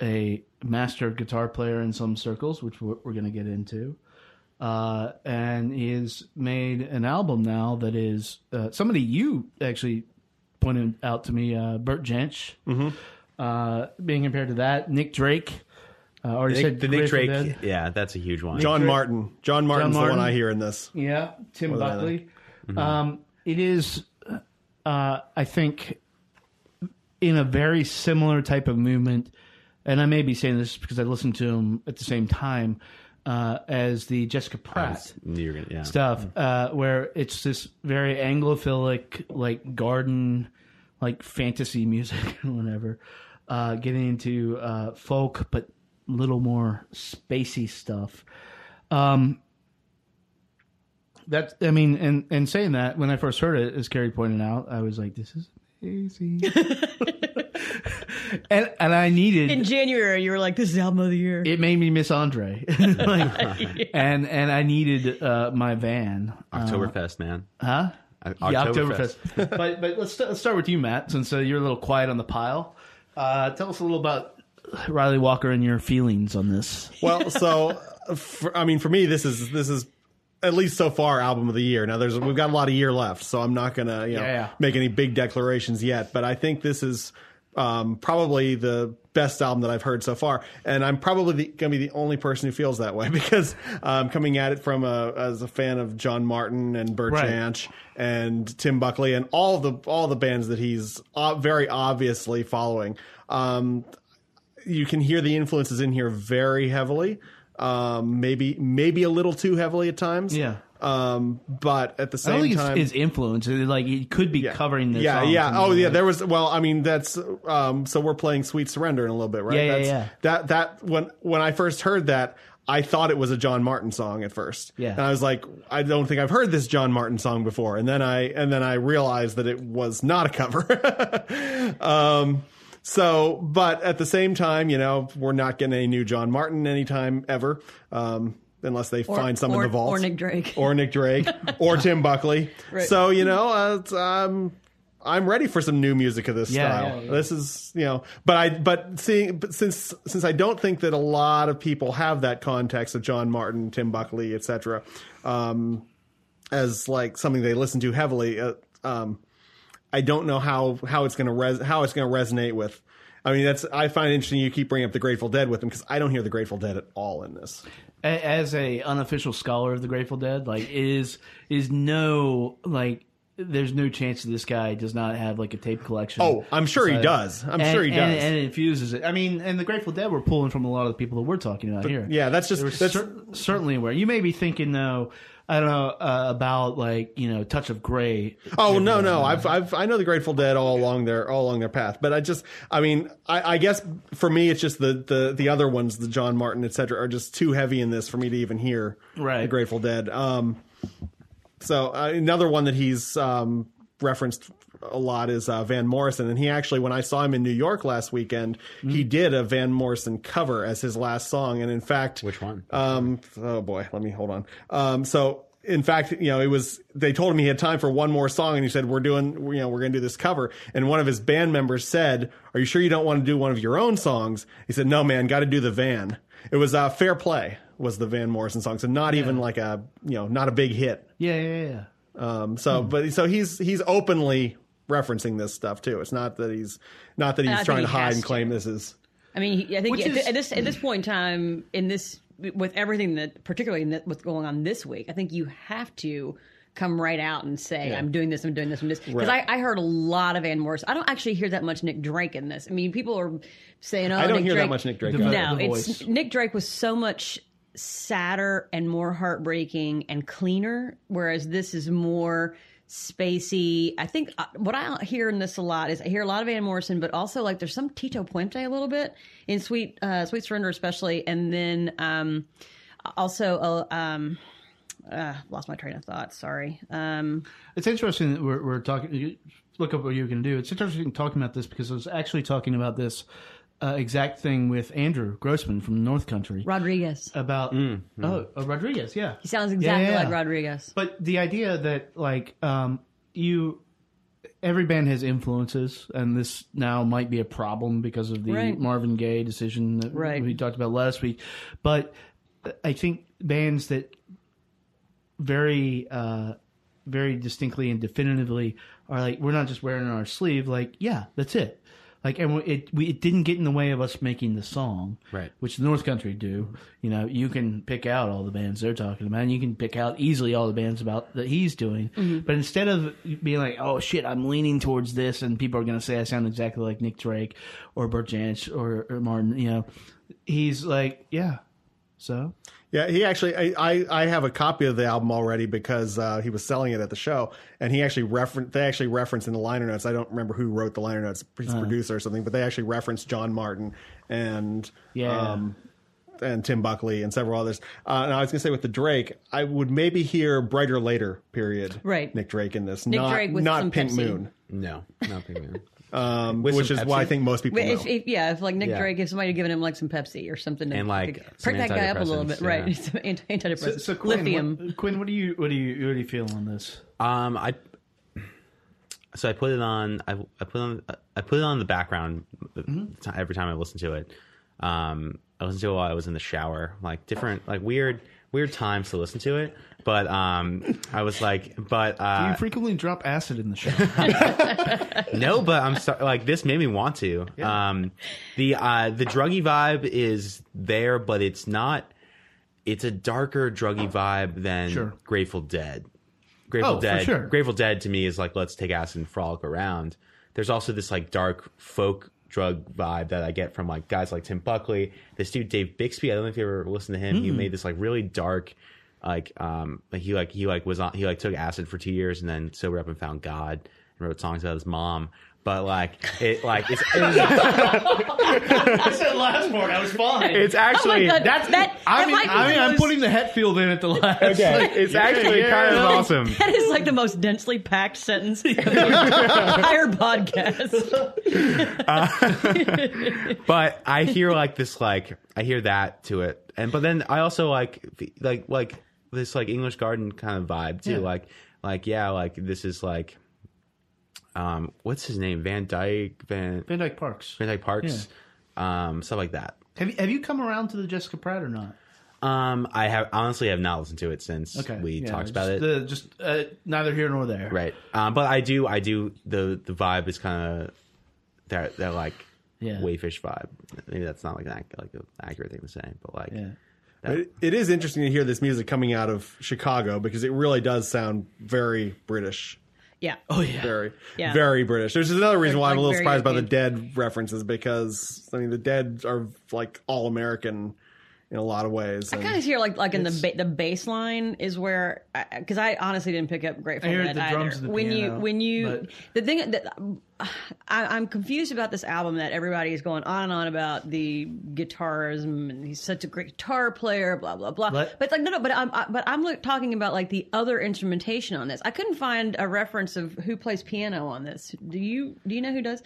a master guitar player in some circles, which we're, we're going to get into. Uh, and he has made an album now that is uh, somebody you actually pointed out to me, uh, Bert Jansch, uh, being compared to that. Nick Drake, uh, already Nick, said the Nick Drake, Dead. yeah, that's a huge one. John Drake. Martyn. John Martyn's Martyn. the one I hear in this. Yeah, Tim More Buckley. Mm-hmm. Um, it is, uh, I think, in a very similar type of movement, and I may be saying this because I listened to him at the same time uh, as the Jessica Pratt gonna- yeah. stuff, uh, where it's this very Anglophilic, like garden, like fantasy music <laughs> or whatever, uh, getting into uh, folk, but a little more spacey stuff. Um, that I mean, and and saying that when I first heard it, as Carrie pointed out, I was like, "This is amazing," <laughs> and and I needed In January, you were like, "This is album of the year." it made me miss Andre, <laughs> Like, and and I needed uh, my van. Uh, man. huh? Uh, Yeah, Oktoberfest. Oktoberfest. <laughs> but but let's, st- let's start with you, Matt, since uh, you're a little quiet on the pile. Uh, tell us a little about Ryley Walker and your feelings on this. Well, so for, I mean, for me, this is this is at least so far album of the year. Now, there's we've got a lot of year left, so I'm not gonna you know Yeah, yeah. make any big declarations yet. But I think this is um, probably the best album that I've heard so far, and I'm probably the, gonna be the only person who feels that way <laughs> because I'm coming at it from a as a fan of John Martyn and Bert Right. Jansch and Tim Buckley and all the all the bands that he's uh, very obviously following. Um, you can hear the influences in here very heavily. Um, maybe maybe a little too heavily at times. Yeah. Um, but at the I don't same think time, it's, it's influence. Like it could be covering this. yeah, yeah. Oh, yeah. There was. Well, I mean, that's. Um, so we're playing "Sweet Surrender" in a little bit, right? Yeah, yeah, that's, yeah. That that when when I first heard that, I thought it was a John Martyn song at first. Yeah. and I was like, I don't think I've heard this John Martyn song before, and then I and then I realized that it was not a cover. <laughs> um. So, but at the same time, you know, we're not getting any new John Martyn anytime ever, um, unless they Or- find some or- in the vault or Nick Drake. or Nick Drake <laughs> or Tim Buckley. Right. So you know, uh, it's, um, I'm ready for some new music of this Yeah, style. yeah, yeah. This is you know, but I but seeing but since since I don't think that a lot of people have that context of John Martyn, Tim Buckley, etc. Um, as like something they listen to heavily. Uh, um, I don't know how how it's gonna res- how it's gonna resonate with. I mean, that's I find it interesting. You keep bringing up the Grateful Dead with them because I don't hear the Grateful Dead at all in this. As a unofficial scholar of the Grateful Dead, like is is no like. There's no chance that this guy does not have like a tape collection. Oh, I'm sure he does. I'm and- sure he does. and, it infuses it. I mean, and the Grateful Dead were pulling from a lot of the people that we're talking about here. yeah, that's just- that's- cer- certainly where You may be thinking though, I don't know uh, about like you know, Touch of Grey. Oh no, no, I've, I've, I know the Grateful Dead all along their, all along their path, but I just, I mean, I, I guess for me, it's just the, the, the other ones, the John Martyn, et cetera, are just too heavy in this for me to even hear Right. the Grateful Dead. Um, so uh, another one that he's um, referenced a lot is uh, Van Morrison, and he actually, when I saw him in New York last weekend, he did a Van Morrison cover as his last song, and in fact, Which one? Um, oh boy, let me hold on. Um, so in fact, you know, it was they told him he had time for one more song, and he said, "We're doing, you know, we're going to do this cover." And one of his band members said, "Are you sure you don't want to do one of your own songs?" He said, "No, man, got to do the Van." It was uh, "Fair Play" was the Van Morrison song, so not even like a, you know, not a big hit. Yeah, yeah, yeah. Um, so, but so he's he's openly referencing this stuff too. It's not that he's not that he's think trying he to hide and claim to. this is. I mean, he- I think at, is- at this at this point in time, in this with everything that, particularly in that, what's going on this week, I think you have to come right out and say, Yeah. "I'm doing this, I'm doing this, I'm this." Because Right. I, I heard a lot of Van Morrison. I don't actually hear that much Nick Drake in this. I mean, people are saying, "Oh, I don't Nick hear Drake. that much Nick Drake. The- No, the it's voice. Nick Drake was so much sadder and more heartbreaking and cleaner, whereas this is more spacey. I think uh, what I hear in this a lot is I hear a lot of Van Morrison, but also like there's some Tito Puente a little bit in Sweet uh, Sweet Surrender, especially, and then um, also uh, um, uh, lost my train of thought. Sorry. Um, It's interesting that we're, we're talking. Look up what you can do. It's interesting talking about this because I was actually talking about this uh, exact thing with Andrew Grossman from North Country Rodriguez. about oh uh, Rodriguez. Yeah, He sounds exactly Yeah, yeah, like. Rodriguez. But the idea that like um, you, every band has influences, and this now might be a problem because of the Right. Marvin Gaye decision that Right. we talked about last week. But I think bands that very, uh, very distinctly and definitively are like we're not just wearing it on our sleeve. Like yeah, that's it. Like and it we, it didn't get in the way of us making the song, Right. Which the North Country do. You know, you can pick out all the bands they're talking about. And you can pick out easily all the bands about that he's doing. Mm-hmm. But instead of being like, oh shit, I'm leaning towards this, and people are going to say I sound exactly like Nick Drake or bert Jansch or, or Martyn, you know, he's like, yeah. So Yeah, he actually. I, I, I have a copy of the album already because uh, he was selling it at the show, and he actually referenced. They actually referenced in the liner notes. I don't remember who wrote the liner notes, his producer or something, but they actually referenced John Martyn and Yeah. um, and Tim Buckley and several others. Uh, and I was going to say with the Drake, I would maybe hear "Bryter Layter" period. Right. Nick Drake in this, Nick not Drake with not some Pink Pepsi. Moon, No, nothing. Man. Um, which is some why I think most people But know. if, if yeah, if like Nick Yeah. Drake, if somebody had given him like some Pepsi or something, to, And, like, to some perk that guy up a little bit, antidepressants, right? yeah. <laughs> Some anti- antidepressants, so Quinn, lithium. What, Quinn, what do you what do you what do you feel on this? Um, I so I put it on. I, I put on. I put it on the background Mm-hmm. every time I listen to it. Um, I listened to it while I was in the shower, like different, like weird, weird times to listen to it. But um, I was like, but Do uh, you frequently drop acid in the show? <laughs> no, but I'm so, like this made me want to. Um, the uh, the druggy vibe is there, but it's not. It's a darker druggy vibe than Sure. Grateful Dead. Grateful Oh, for Dead. sure. Grateful Dead to me is like let's take acid and frolic around. There's also this like dark folk drug vibe that I get from like guys like Tim Buckley. This dude Dave Bixby. I don't know if you ever listened to him. He made this like really dark. Like um, like he like he like was on he like took acid for two years and then sobered up and found God and wrote songs about his mom. But like it like it's <laughs> I said last part. I was fine. it's oh actually Oh that's that, I that mean, I mean, I'm most- putting the Hetfield in at the last. okay. It's actually yeah, kind of awesome. That is like the most densely packed sentence <laughs> of the entire podcast. Uh, <laughs> but I hear like this like I hear that to it, and but then I also like like like this like English Garden kind of vibe too. Yeah. Like like yeah, like this is like um what's his name Van Dyke Van Van Dyke Parks. Van Dyke Parks, um stuff like that. Have you have you come around to the Jessica Pratt or not? Um, I have honestly have not listened to it since Okay, we yeah, talked about just it. The, just uh, neither here nor there. Right. Um, but I do, I do. The the vibe is kind of that that like Yeah. wayfish vibe. Maybe that's not like an, ac- like an accurate thing to say, but like Yeah. But it, it is interesting to hear this music coming out of Chicago because it really does sound very British. Yeah. Oh yeah. Very, Yeah. very British. There's another reason why I'm a little very surprised by the Dead references because I mean the Dead are like all American in a lot of ways. I kind of hear like like in the ba- the bass line is where because I, honestly didn't pick up Grateful I heard Dead the drums either. and the when you when you but- the thing that I, I'm confused about this album that everybody is going on and on about the guitarism and he's such a great guitar player blah blah blah Let- but it's like no no but I'm I, but I'm like, talking about like the other instrumentation on this I couldn't find a reference of who plays piano on this do you do you know who does?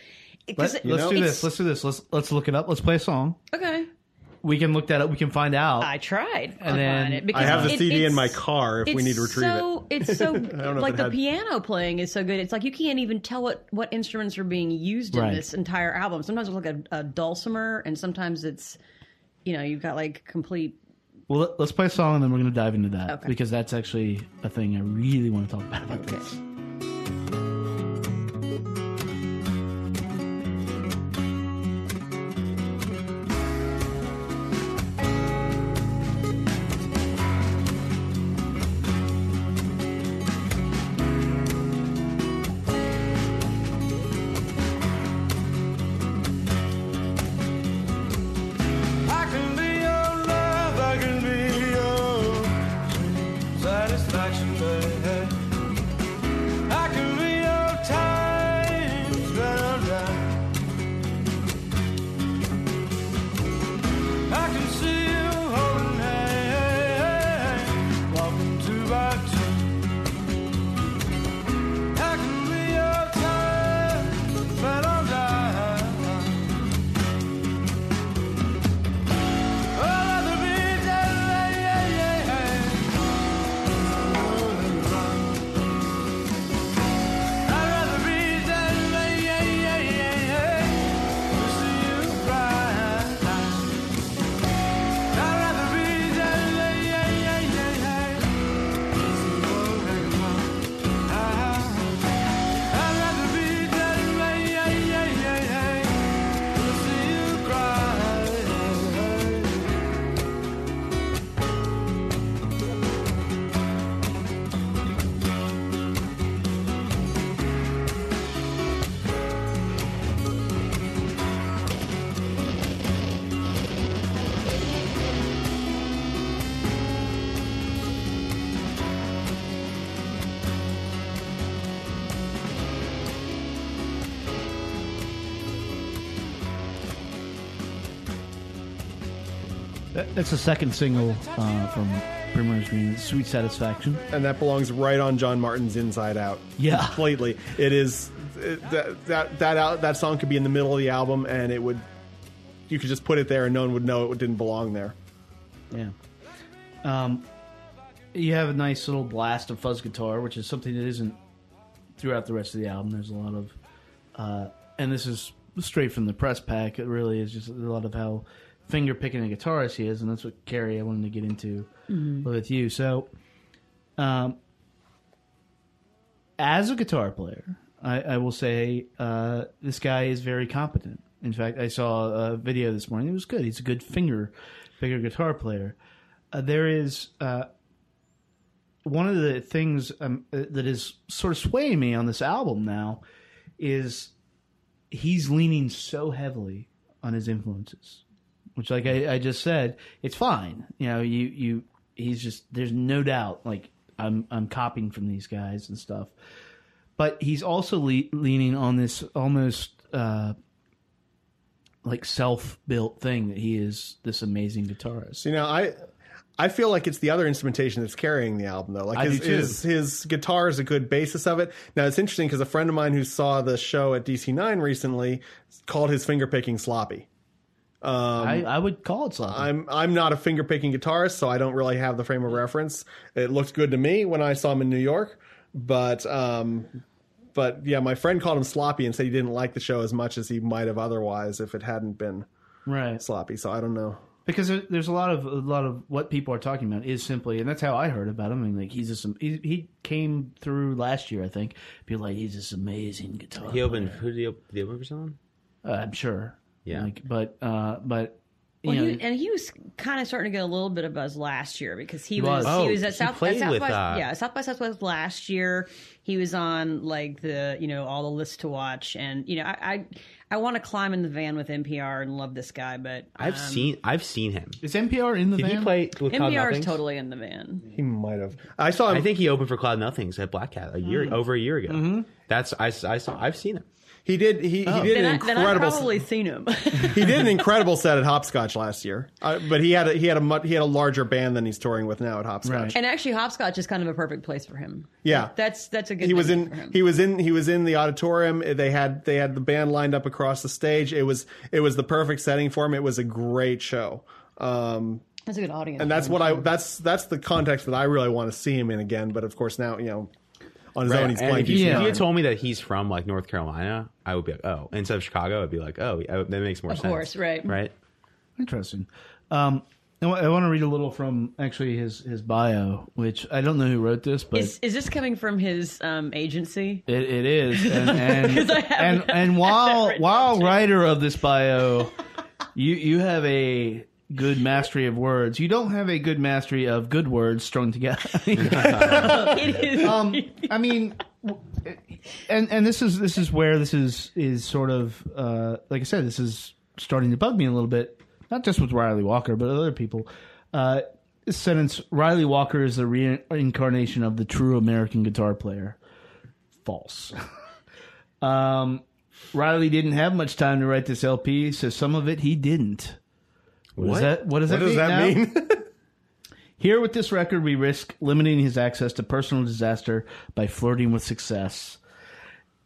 Let's, it- let's do this. Let's do this. Let's let's look it up. Let's play a song. okay we can look that up. We can find out. I tried And to then find it because I have the it- CD in my car if we need to retrieve so, it. It's so <laughs> don't like it the had- piano playing is so good. It's like you can't even tell what what instruments are being used in Right. this entire album. Sometimes it's like a, a dulcimer, and sometimes it's you know you've got like complete. well, let- let's play a song and then we're going to dive into that Okay. because that's actually a thing I really want to talk about about Okay. this. That- That's the second single uh, from Primrose Green, "Sweet Satisfaction." and that belongs right on John Martyn's Inside Out. Yeah. completely. It is it, that that that out, that song could be in the middle of the album, and it would you could just put it there, and no one would know it didn't belong there. Yeah. Um, you have a nice little blast of fuzz guitar, which is something that isn't throughout the rest of the album. There's a lot of, uh, and this is straight from the press pack. It really is just a lot of how finger picking a guitarist he is, and that's what Carrie I wanted to get into with you. So, um, as a guitar player, I, I will say uh, this guy is very competent. In fact, I saw a video this morning. It was good. He's a good finger finger guitar player. Uh, there is uh, one of the things um, uh, that is sort of swaying me on this album now is he's leaning so heavily on his influences, which, like I, I just said, it's fine. You know, you you he's just there's no doubt like I'm I'm copying from these guys and stuff, but he's also le- leaning on this almost. Uh, like self-built thing that he is this amazing guitarist. You know, I I feel like it's the other instrumentation that's carrying the album, though. Like his, his his guitar is a good basis of it. Now it's interesting because a friend of mine who saw the show at DC Nine recently called his finger picking sloppy. I, I would call it something. I'm I'm not a finger picking guitarist, so I don't really have the frame of reference. It looked good to me when I saw him in New York, but um, but yeah, my friend called him sloppy and said he didn't like the show as much as he might have otherwise if it hadn't been right. sloppy. So I don't know. because there's a lot of a lot of what people are talking about is simply, and that's how I heard about him. I mean, like he's just he, he came through last year, I think. People like he's this amazing guitar. He opened. Who did he open, did he open for someone? uh, I'm sure. Yeah. like, but uh, but you know, he, and he was kind of starting to get a little bit of buzz last year because he, was. was, Oh, he was at he South, played at South with, by uh, yeah South by Southwest last year. He was on like the you know all the lists to watch, and you know I I, I want to climb in the van with NPR and love this guy, but I've um, seen. I've seen him. is NPR in the Did van? he play with Cloud NPR is Nothings? totally in the van. He might have. I saw him. I think he opened for Cloud Nothings at Black Cat a year over a year ago. That's I, I saw. I've seen him. He did. He, he did Then, an I, then I've incredible. probably seen him. <laughs> he did an incredible set at Hopscotch last year, uh, but he had a, he had a mu- he had a larger band than he's touring with now at Hopscotch. Right. and actually, hopscotch is kind of a perfect place for him. Yeah. that's that's a good. he was venue for in him. he was in he was in the auditorium they had they had the band lined up across the stage it was it was the perfect setting for him it was a great show Um, That's a good audience. and that's what I that's that's the context that I really want to see him in again. But of course now you know on his own he's And playing if, you, if you had told me that he's from like North Carolina, I would be like, oh. Instead of Chicago, I'd be like, oh, yeah, that makes more Of sense. Of course, right. Right. Interesting. Um, I want to read a little from actually his his bio, which I don't know who wrote this, but Is, is this coming from his um, agency? It, it is, and <laughs> and 'Cause and, and <laughs> while while writer of this bio, you you have a good mastery of words. You don't have a good mastery of good words strung together. <laughs> <laughs> It is. um, I mean, and and this is this is where this is is sort of uh, like I said, this is starting to bug me a little bit. Not just with Ryley Walker, but other people. Uh, this sentence: Ryley Walker is the reincarnation of the true American guitar player. False. <laughs> um, Ryley didn't have much time to write this LP, so some of it he didn't. What, does that? What does what that does mean? that mean? <laughs> <laughs> Here with this record, we risk limiting his access to personal disaster by flirting with success.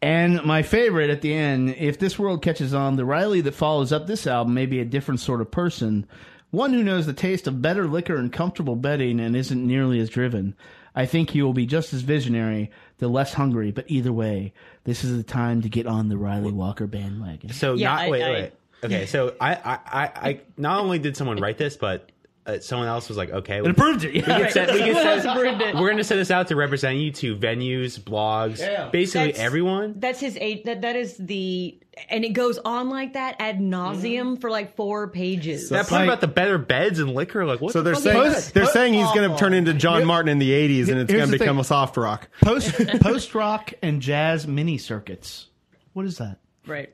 And my favorite at the end, if this world catches on, the Ryley that follows up this album may be a different sort of person. One who knows the taste of better liquor and comfortable bedding and isn't nearly as driven. I think he will be just as visionary, the less hungry, but either way, this is the time to get on the Ryley Walker bandwagon. So Yeah, not I- wait, I- wait. Okay, so I, I, I, I not only did someone write this, but uh, someone else was like, okay, we, It approved it. we can send, we can Someone else send, approved it. we're going to send this out to represent you to venues, blogs, Yeah. basically That's- everyone. That's his eight. That that is the, and it goes on like that ad nauseum Mm-hmm. for like four pages. that part like- about the better beds and liquor, like what? So the they're fuck saying is Post- they're Post- saying he's going to turn into John Martyn in the '80s, and it's here's going the to become thing. a soft rock. Post <laughs> post rock and jazz mini circuits. What is that? right.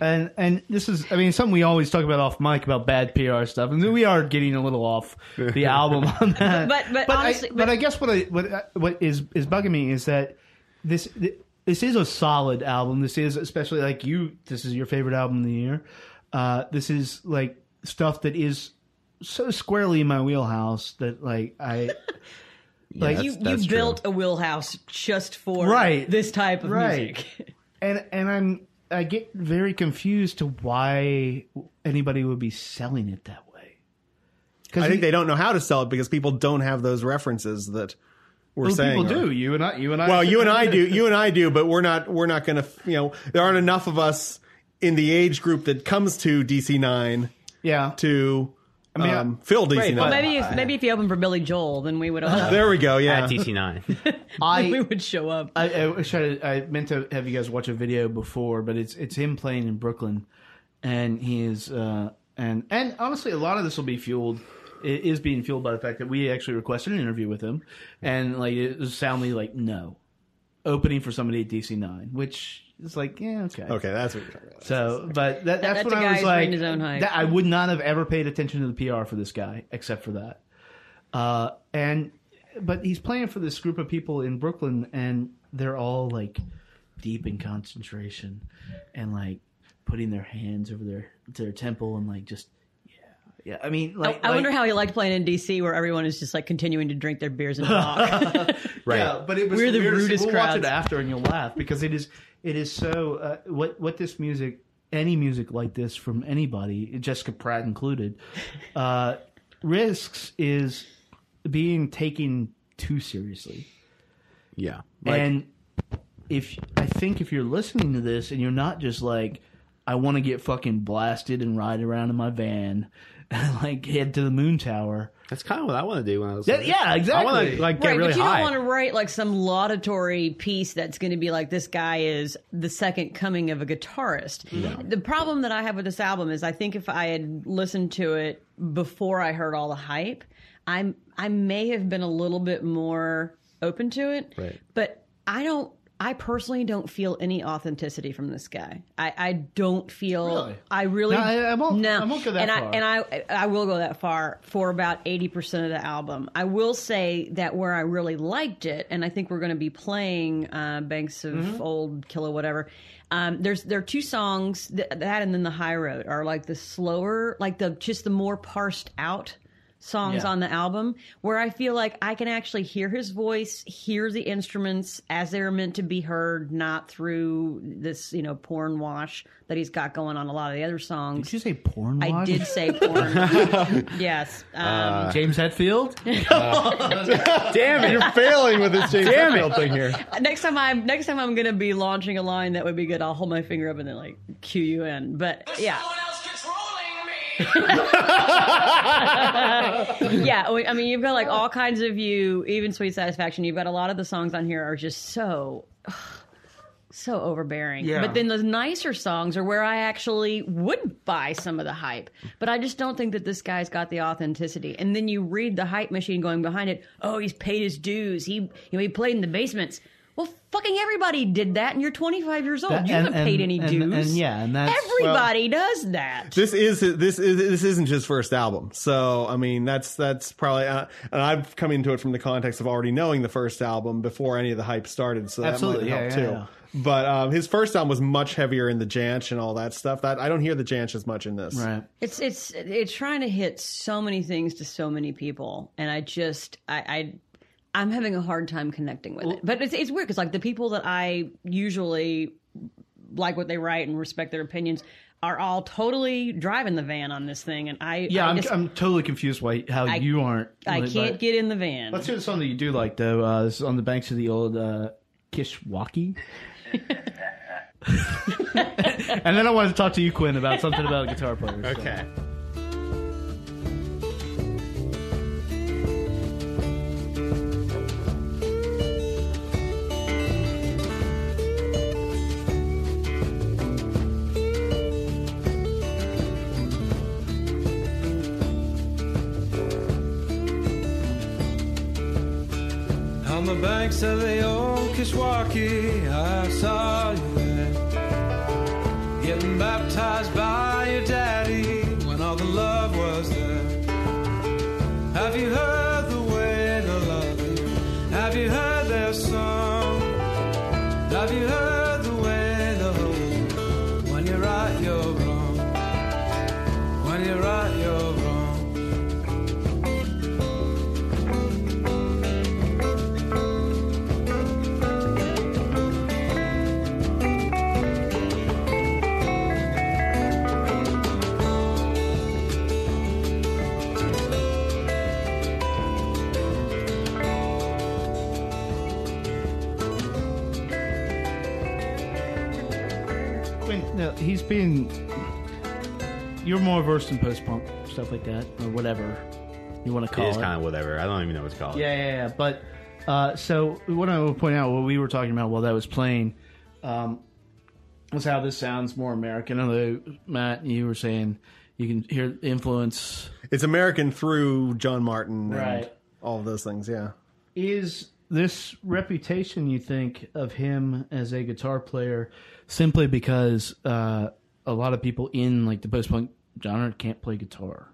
And and this is, I mean, something we always talk about off mic about bad PR stuff, and we are getting a little off the <laughs> album on that. But- but honestly- I, but, but- I guess what I what what is is bugging me is that this this is a solid album. This is especially like you. This is your favorite album of the year. Uh, this is like stuff that is so squarely in my wheelhouse that like I. <laughs> Like You that's you built a wheelhouse just for Right. this type of Right. music. <laughs> and and I'm I get very confused to why anybody would be selling it that way. Because I think they don't know how to sell it because people don't have those references that we're saying. people are- do. You and I. You and I. Well, you and I do. <laughs> You and I do, but we're not. We're not going to. You know, there aren't enough of us in the age group that comes to DC Nine Yeah. to mean, um, fill DC Nine. Well, maybe if maybe if you open for Billy Joel, then we would all there we go. Yeah. at DC9. <laughs> we would show up. I, I, wish I, I meant to have you guys watch a video before, but it's it's him playing in Brooklyn, and he is uh, and and honestly, a lot of this will be fueled. It is being fueled by the fact that we actually requested an interview with him, and like it was soundly like no, opening for somebody at DC Nine, which is like yeah okay okay, that's what you're talking about. So, but that, that's that's what a I guy was like. his own hype. that- I would not have ever paid attention to the PR for this guy except for that. Uh, and but he's playing for this group of people in Brooklyn, and they're all like deep in concentration and like putting their hands over their their temple and like just yeah yeah. I mean, like I wonder like- how he liked playing in DC, where everyone is just like continuing to drink their beers and talk. <laughs> right. Yeah, but it was We're the weirdest- rudest we'll watch it after, and you'll laugh because it is it is so uh, what what this music, any music like this from anybody, Jessica Pratt included, <laughs> uh, risks is being taken too seriously. Yeah. Like, and if I think if you're listening to this and you're not just like, I want to get fucking blasted and ride around in my van and <laughs> like head to the moon tower. That's kind of what I want to do when I was. Yeah, like, yeah, I want exactly. to like get right, really but you high. don't want to write like some laudatory piece that's going to be like this guy is the second coming of a guitarist. The problem that I have with this album is I think if I had listened to it before I heard all the hype, I'm I may have been a little bit more open to it. Right. But I don't. I personally don't feel any authenticity from this guy. I, I don't feel. Really? I really. No, I- I won't- No, I won't go that and far. I and I I will go that far for about eighty percent of the album. I will say that where I really liked it, and I think we're going to be playing uh, Banks of Mm-hmm. Old Killer whatever. Um, there's there are two songs th- that and then the High Road are like the slower, like the just the more parsed out songs Yeah. on the album where I feel like I can actually hear his voice, hear the instruments as they're meant to be heard, not through this, you know, porn wash that he's got going on a lot of the other songs. Did you say porn? I did say porn. <laughs> yes. Um, James Hetfield. <laughs> Damn it! You're failing with this James Damn it. Hetfield thing here. next time I'm next time I'm gonna be launching a line that would be good. I'll hold my finger up and then like cue you in. But yeah, <laughs> yeah. I mean, you've got like all kinds of you. Even Sweet Satisfaction. You've got a lot of the songs on here are just so. So overbearing. Yeah. But then the nicer songs are where I actually would buy some of the hype. But I just don't think that this guy's got the authenticity. And then you read the hype machine going behind it. Oh, he's paid his dues. He you know he played in the basements. Well, fucking everybody did that, and you're 25 years old. That- you and- haven't paid and- any and- dues. and yeah, and that's- everybody does that. This is this is this isn't his first album, so I mean that's that's probably uh, and I've come into it from the context of already knowing the first album before any of the hype started, so that Absolutely, might yeah, help yeah, too. yeah. But um, his first album was much heavier in the Jansch and all that stuff. That I don't hear the Jansch as much in this. Right. It's it's it's trying to hit so many things to so many people, and I just I. I I'm having a hard time connecting with it, but it's it's weird because like the people that I usually like what they write and respect their opinions are all totally driving the van on this thing, and I Yeah, I I'm, just- I'm totally confused why how I- you aren't. I but- can't get in the van. Let's hear the song that you do like though. Uh, this is on the banks of the old uh, Kishwaukee. <laughs> <laughs> and then I wanted to talk to you, Quinn, about something about guitar players. Okay. On banks of the old Kishwaukee, I saw Quinn, no, he's been. You're more versed in post punk stuff like that, or whatever you want to call is it. kind of whatever. I don't even know what it's called. Yeah, yeah, yeah. But uh, so what I will point out, what we were talking about while that was playing, um, was how this sounds more American. Although Matt, you were saying you can hear the influence. It's American through John Martyn, and Right. All of those things, yeah. Is this reputation you think of him as a guitar player simply because uh, a lot of people in like the post punk genre can't play guitar?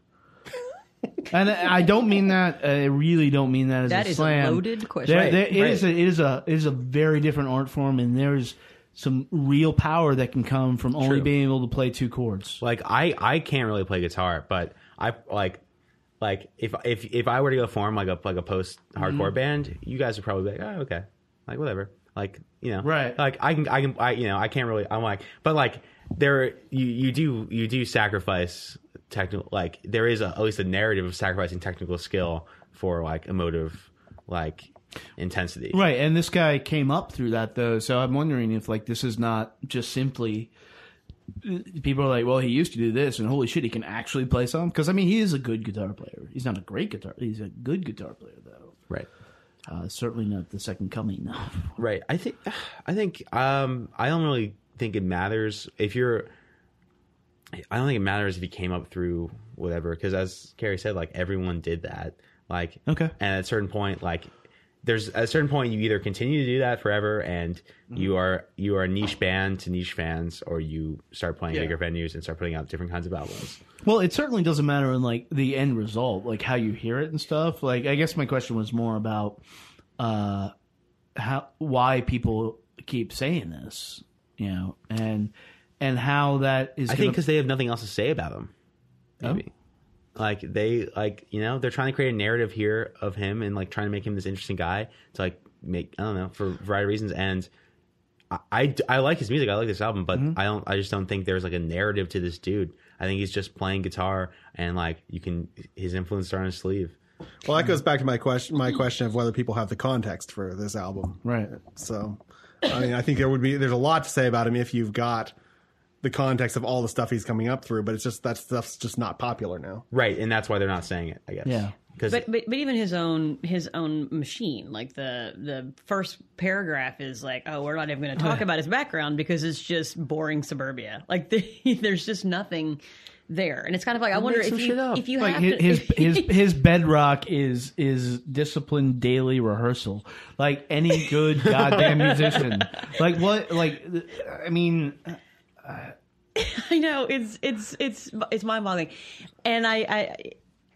<laughs> and I I don't mean that. I really don't mean that as That a is a slam. loaded question. There- Right, there- it right. is a, it is a it is a very different art form, and there's some real power that can come from only True. being able to play two chords. Like I, I can't really play guitar, but I like, like if if if I were to go form like a like a post hardcore Mm-hmm. band, you guys would probably be like, oh okay, like whatever, like you know, Right. Like I can I can I you know I can't really I'm like, but like there you you do you do sacrifice technical like there is a, at least a narrative of sacrificing technical skill for like emotive like intensity. Right, and this guy came up through that though, so I'm wondering if like this is not just simply people are like, well, he used to do this, and holy shit, he can actually play some. Because I mean, he is a good guitar player. He's not a great guitar. He's a good guitar player though. Right. Uh, certainly not the second coming. No. <laughs> Right. I think I think um I don't really think it matters if you're I don't think it matters if you came up through whatever because as Carrie said like everyone did that like Okay. and at a certain point like there's at a certain point you either continue to do that forever and you are you are a niche band to niche fans or you start playing Yeah. bigger venues and start putting out different kinds of albums. Well, it certainly doesn't matter in like the end result, like how you hear it and stuff. Like, I guess my question was more about uh, how why people keep saying this, you know, and and how that is. I gonna- think because they have nothing else to say about them. Maybe. Like they like you know they're trying to create a narrative here of him and like trying to make him this interesting guy to like make I don't know for a variety of reasons and. I, I, I like his music. I like this album, but mm-hmm. I don't. I just don't think there's like a narrative to this dude. I think he's just playing guitar and like you can his influence are on his sleeve. Well, that goes back to my question. My question of whether people have the context for this album. Right. So, I mean, I think there would be there's a lot to say about him if you've got the context of all the stuff he's coming up through. But it's just that stuff's just not popular now. Right, and that's why they're not saying it. I guess. Yeah. Because But, but but even his own his own machine, like the the first paragraph is like, oh, we're not even going to talk oh, about his background because it's just boring suburbia. Like the, <laughs> there's just nothing there, and it's kind of like I wonder if you if you like have his to, his, <laughs> his his bedrock is is disciplined daily rehearsal like any good goddamn musician <laughs> like what like i mean <laughs> I know it's it's it's it's mind boggling, and I, I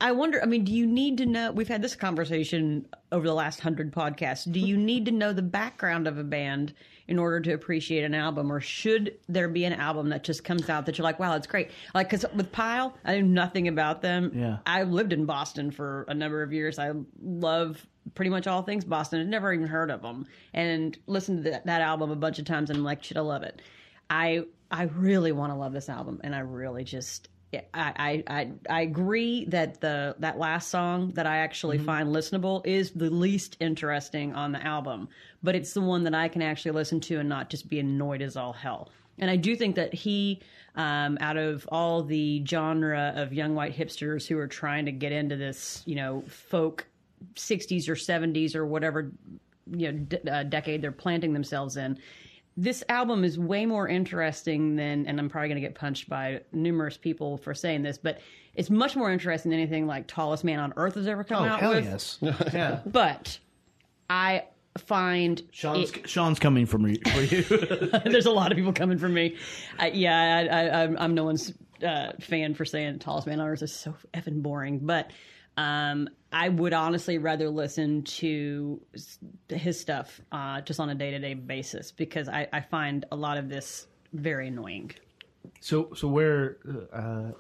I wonder. I mean, do you need to know? We've had this conversation over the last hundred podcasts. Do you need to know the background of a band in order to appreciate an album, or should there be an album that just comes out that you're like, wow, it's great? Like, because with Pile, I knew nothing about them. Yeah. I lived in Boston for a number of years. I love pretty much all things Boston. I'd never even heard of them, and listened to that, that album a bunch of times, and I'm like, should I love it? I I really want to love this album, and I really just I I I, agree that the that last song that I actually find listenable is the least interesting on the album, but it's the one that I can actually listen to and not just be annoyed as all hell. And I do think that he, um, out of all the genre of young white hipsters who are trying to get into this, you know, folk 60s or 70s or whatever you know d- uh, decade they're planting themselves in this album is way more interesting than and i'm probably going to get punched by numerous people for saying this but it's much more interesting than anything like tallest man on earth has ever come oh out hell with. yes. <laughs> Yeah. But i find sean's, it- sean's coming from you, for you. <laughs> <laughs> There's a lot of people coming from me. I, yeah I, I, I'm, I'm no one's uh, fan for saying tallest man on earth is so effing boring but um, I would honestly rather listen to his stuff uh, just on a day to day basis because I, I find a lot of this very annoying. so so where uh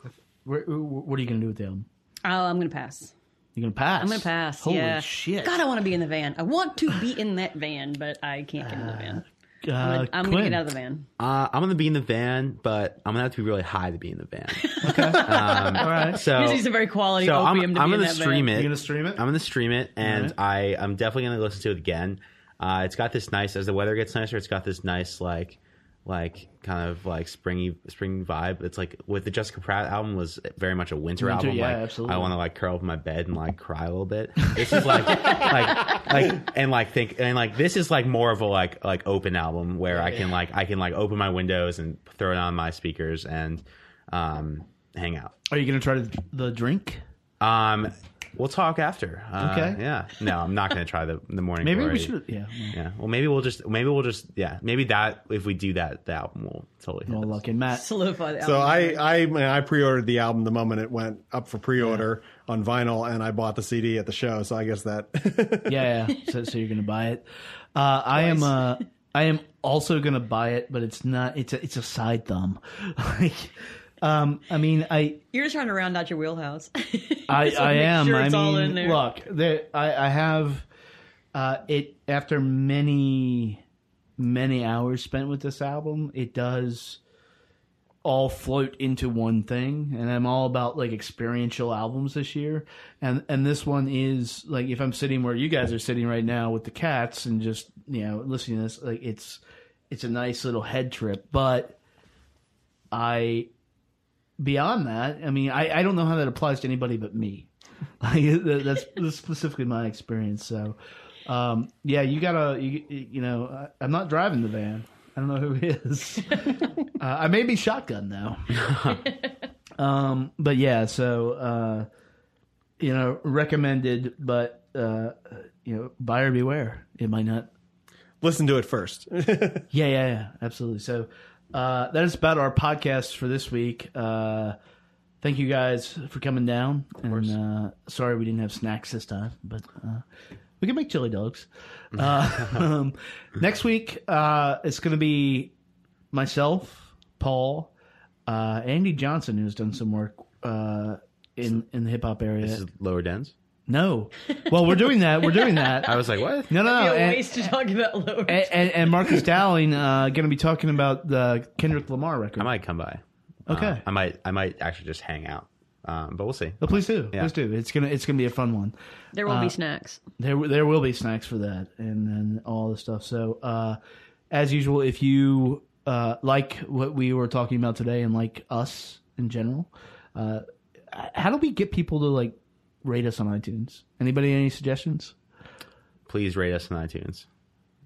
where what are you gonna do with the album Oh, I'm gonna pass. You're gonna pass I'm gonna pass. holy yeah. shit God, I want to be in the van. I want to be in that van, but I can't get in the van. Uh, I'm gonna, I'm gonna get out of the van. uh, I'm gonna be in the van, but I'm gonna have to be really high to be in the van. <laughs> all right So This is a very quality so I'm, to I'm be in gonna stream van. it. you gonna stream it I'm gonna stream it, and Alright. I I'm definitely gonna listen to it again. Uh, it's got this nice as the weather gets nicer. It's got this nice like like kind of like springy spring vibe. It's like with the Jessica Pratt album was very much a winter, Winter, album. yeah, like, absolutely. I want to like curl up in my bed and like cry a little bit. This is like <laughs> like like and like think and like this is like more of a like like open album where I can like I can like open my windows and throw it on my speakers and um hang out. are you gonna try the, the drink Um, we'll talk after. Uh, Okay. Yeah. No, I'm not going to try the the morning. maybe we should yeah well, Yeah. Well, maybe we'll just maybe we'll just yeah maybe that if we do that the album will totally. hit well us. lucky matt Solidify the So album. I I, I pre-ordered the album the moment it went up for pre-order on vinyl, and I bought the CD at the show. So I guess that <laughs> yeah, yeah. So, so you're gonna buy it. Uh, I am. Uh, I am also gonna buy it, but it's not. It's a. It's a side thumb. <laughs> like, um, I mean, I. You're just trying to round out your wheelhouse. <laughs> I, I am. sure I it's all in mean, look, there, I, I have uh, it after many, many hours spent with this album. It does all float into one thing, and I'm all about like experiential albums this year. And and this one is like if I'm sitting where you guys are sitting right now with the cats and just you know listening to this, like it's it's a nice little head trip, but. I beyond that, I mean, I, I don't know how that applies to anybody but me. <laughs> That's, that's specifically my experience. So, um, yeah, you gotta, you, you know, I- I'm not driving the van. I don't know who is. <laughs> uh, I may be shotgun though. <laughs> um, but yeah, so uh, you know, recommended, but uh, you know, buyer beware. It might not listen to it first. yeah, yeah, yeah, absolutely. So uh, that is about our podcast for this week. Uh, thank you guys for coming down. and uh, sorry we didn't have snacks this time, but uh, we can make chili dogs. <laughs> Uh, um, next week uh, it's going to be myself, Paul, uh, Andy Johnson, who's done some work. Uh, in in the hip hop area. This is Lower Dens. No, well, we're doing that. We're doing that. <laughs> I was like, what? No, no, no. Be a And, waste to talk about lower. and, and, and Marcus Dowling uh, going to be talking about the Kendrick Lamar record. I might come by. Okay. Uh, I might. I might actually just hang out. Um, but we'll see. Oh, please do. Yeah. Please do. It's gonna it's gonna be a fun one. there will uh, be snacks. There there will be snacks for that and then all the stuff. So uh, as usual, if you uh, like what we were talking about today and like us in general, uh, how do we get people to like rate us on iTunes? Anybody any suggestions? Please rate us on iTunes.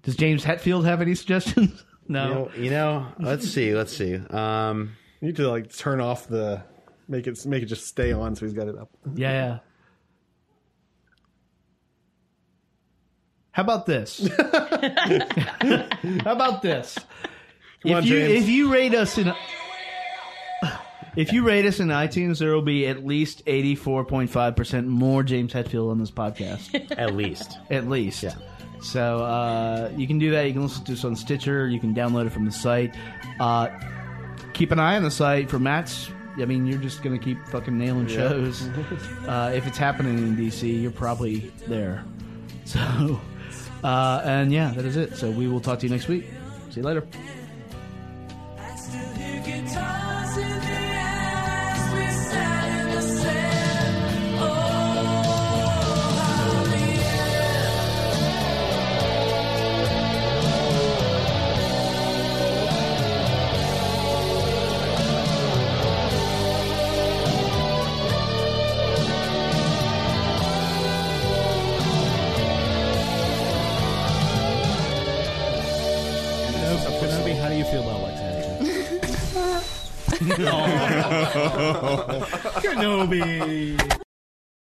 Does James Hetfield have any suggestions? <laughs> no. You know, you know, let's see. Let's see. Um, You need to like turn off the make it make it just stay on so he's got it up. Yeah, yeah. How about this? <laughs> How about this? if on, you James. if you rate us in if you rate us in iTunes, there will be at least eighty four point five percent more James Hetfield on this podcast. <laughs> at least. at least. Yeah. So uh, you can do that. You can listen to us on Stitcher. You can download it from the site. Uh, keep an eye on the site for Matt's. I mean, you're just gonna keep fucking nailing shows. <laughs> uh, if it's happening in DC, you're probably there. <laughs> So, uh, and yeah, that is it. So we will talk to you next week. See you later. <laughs> Kenobi.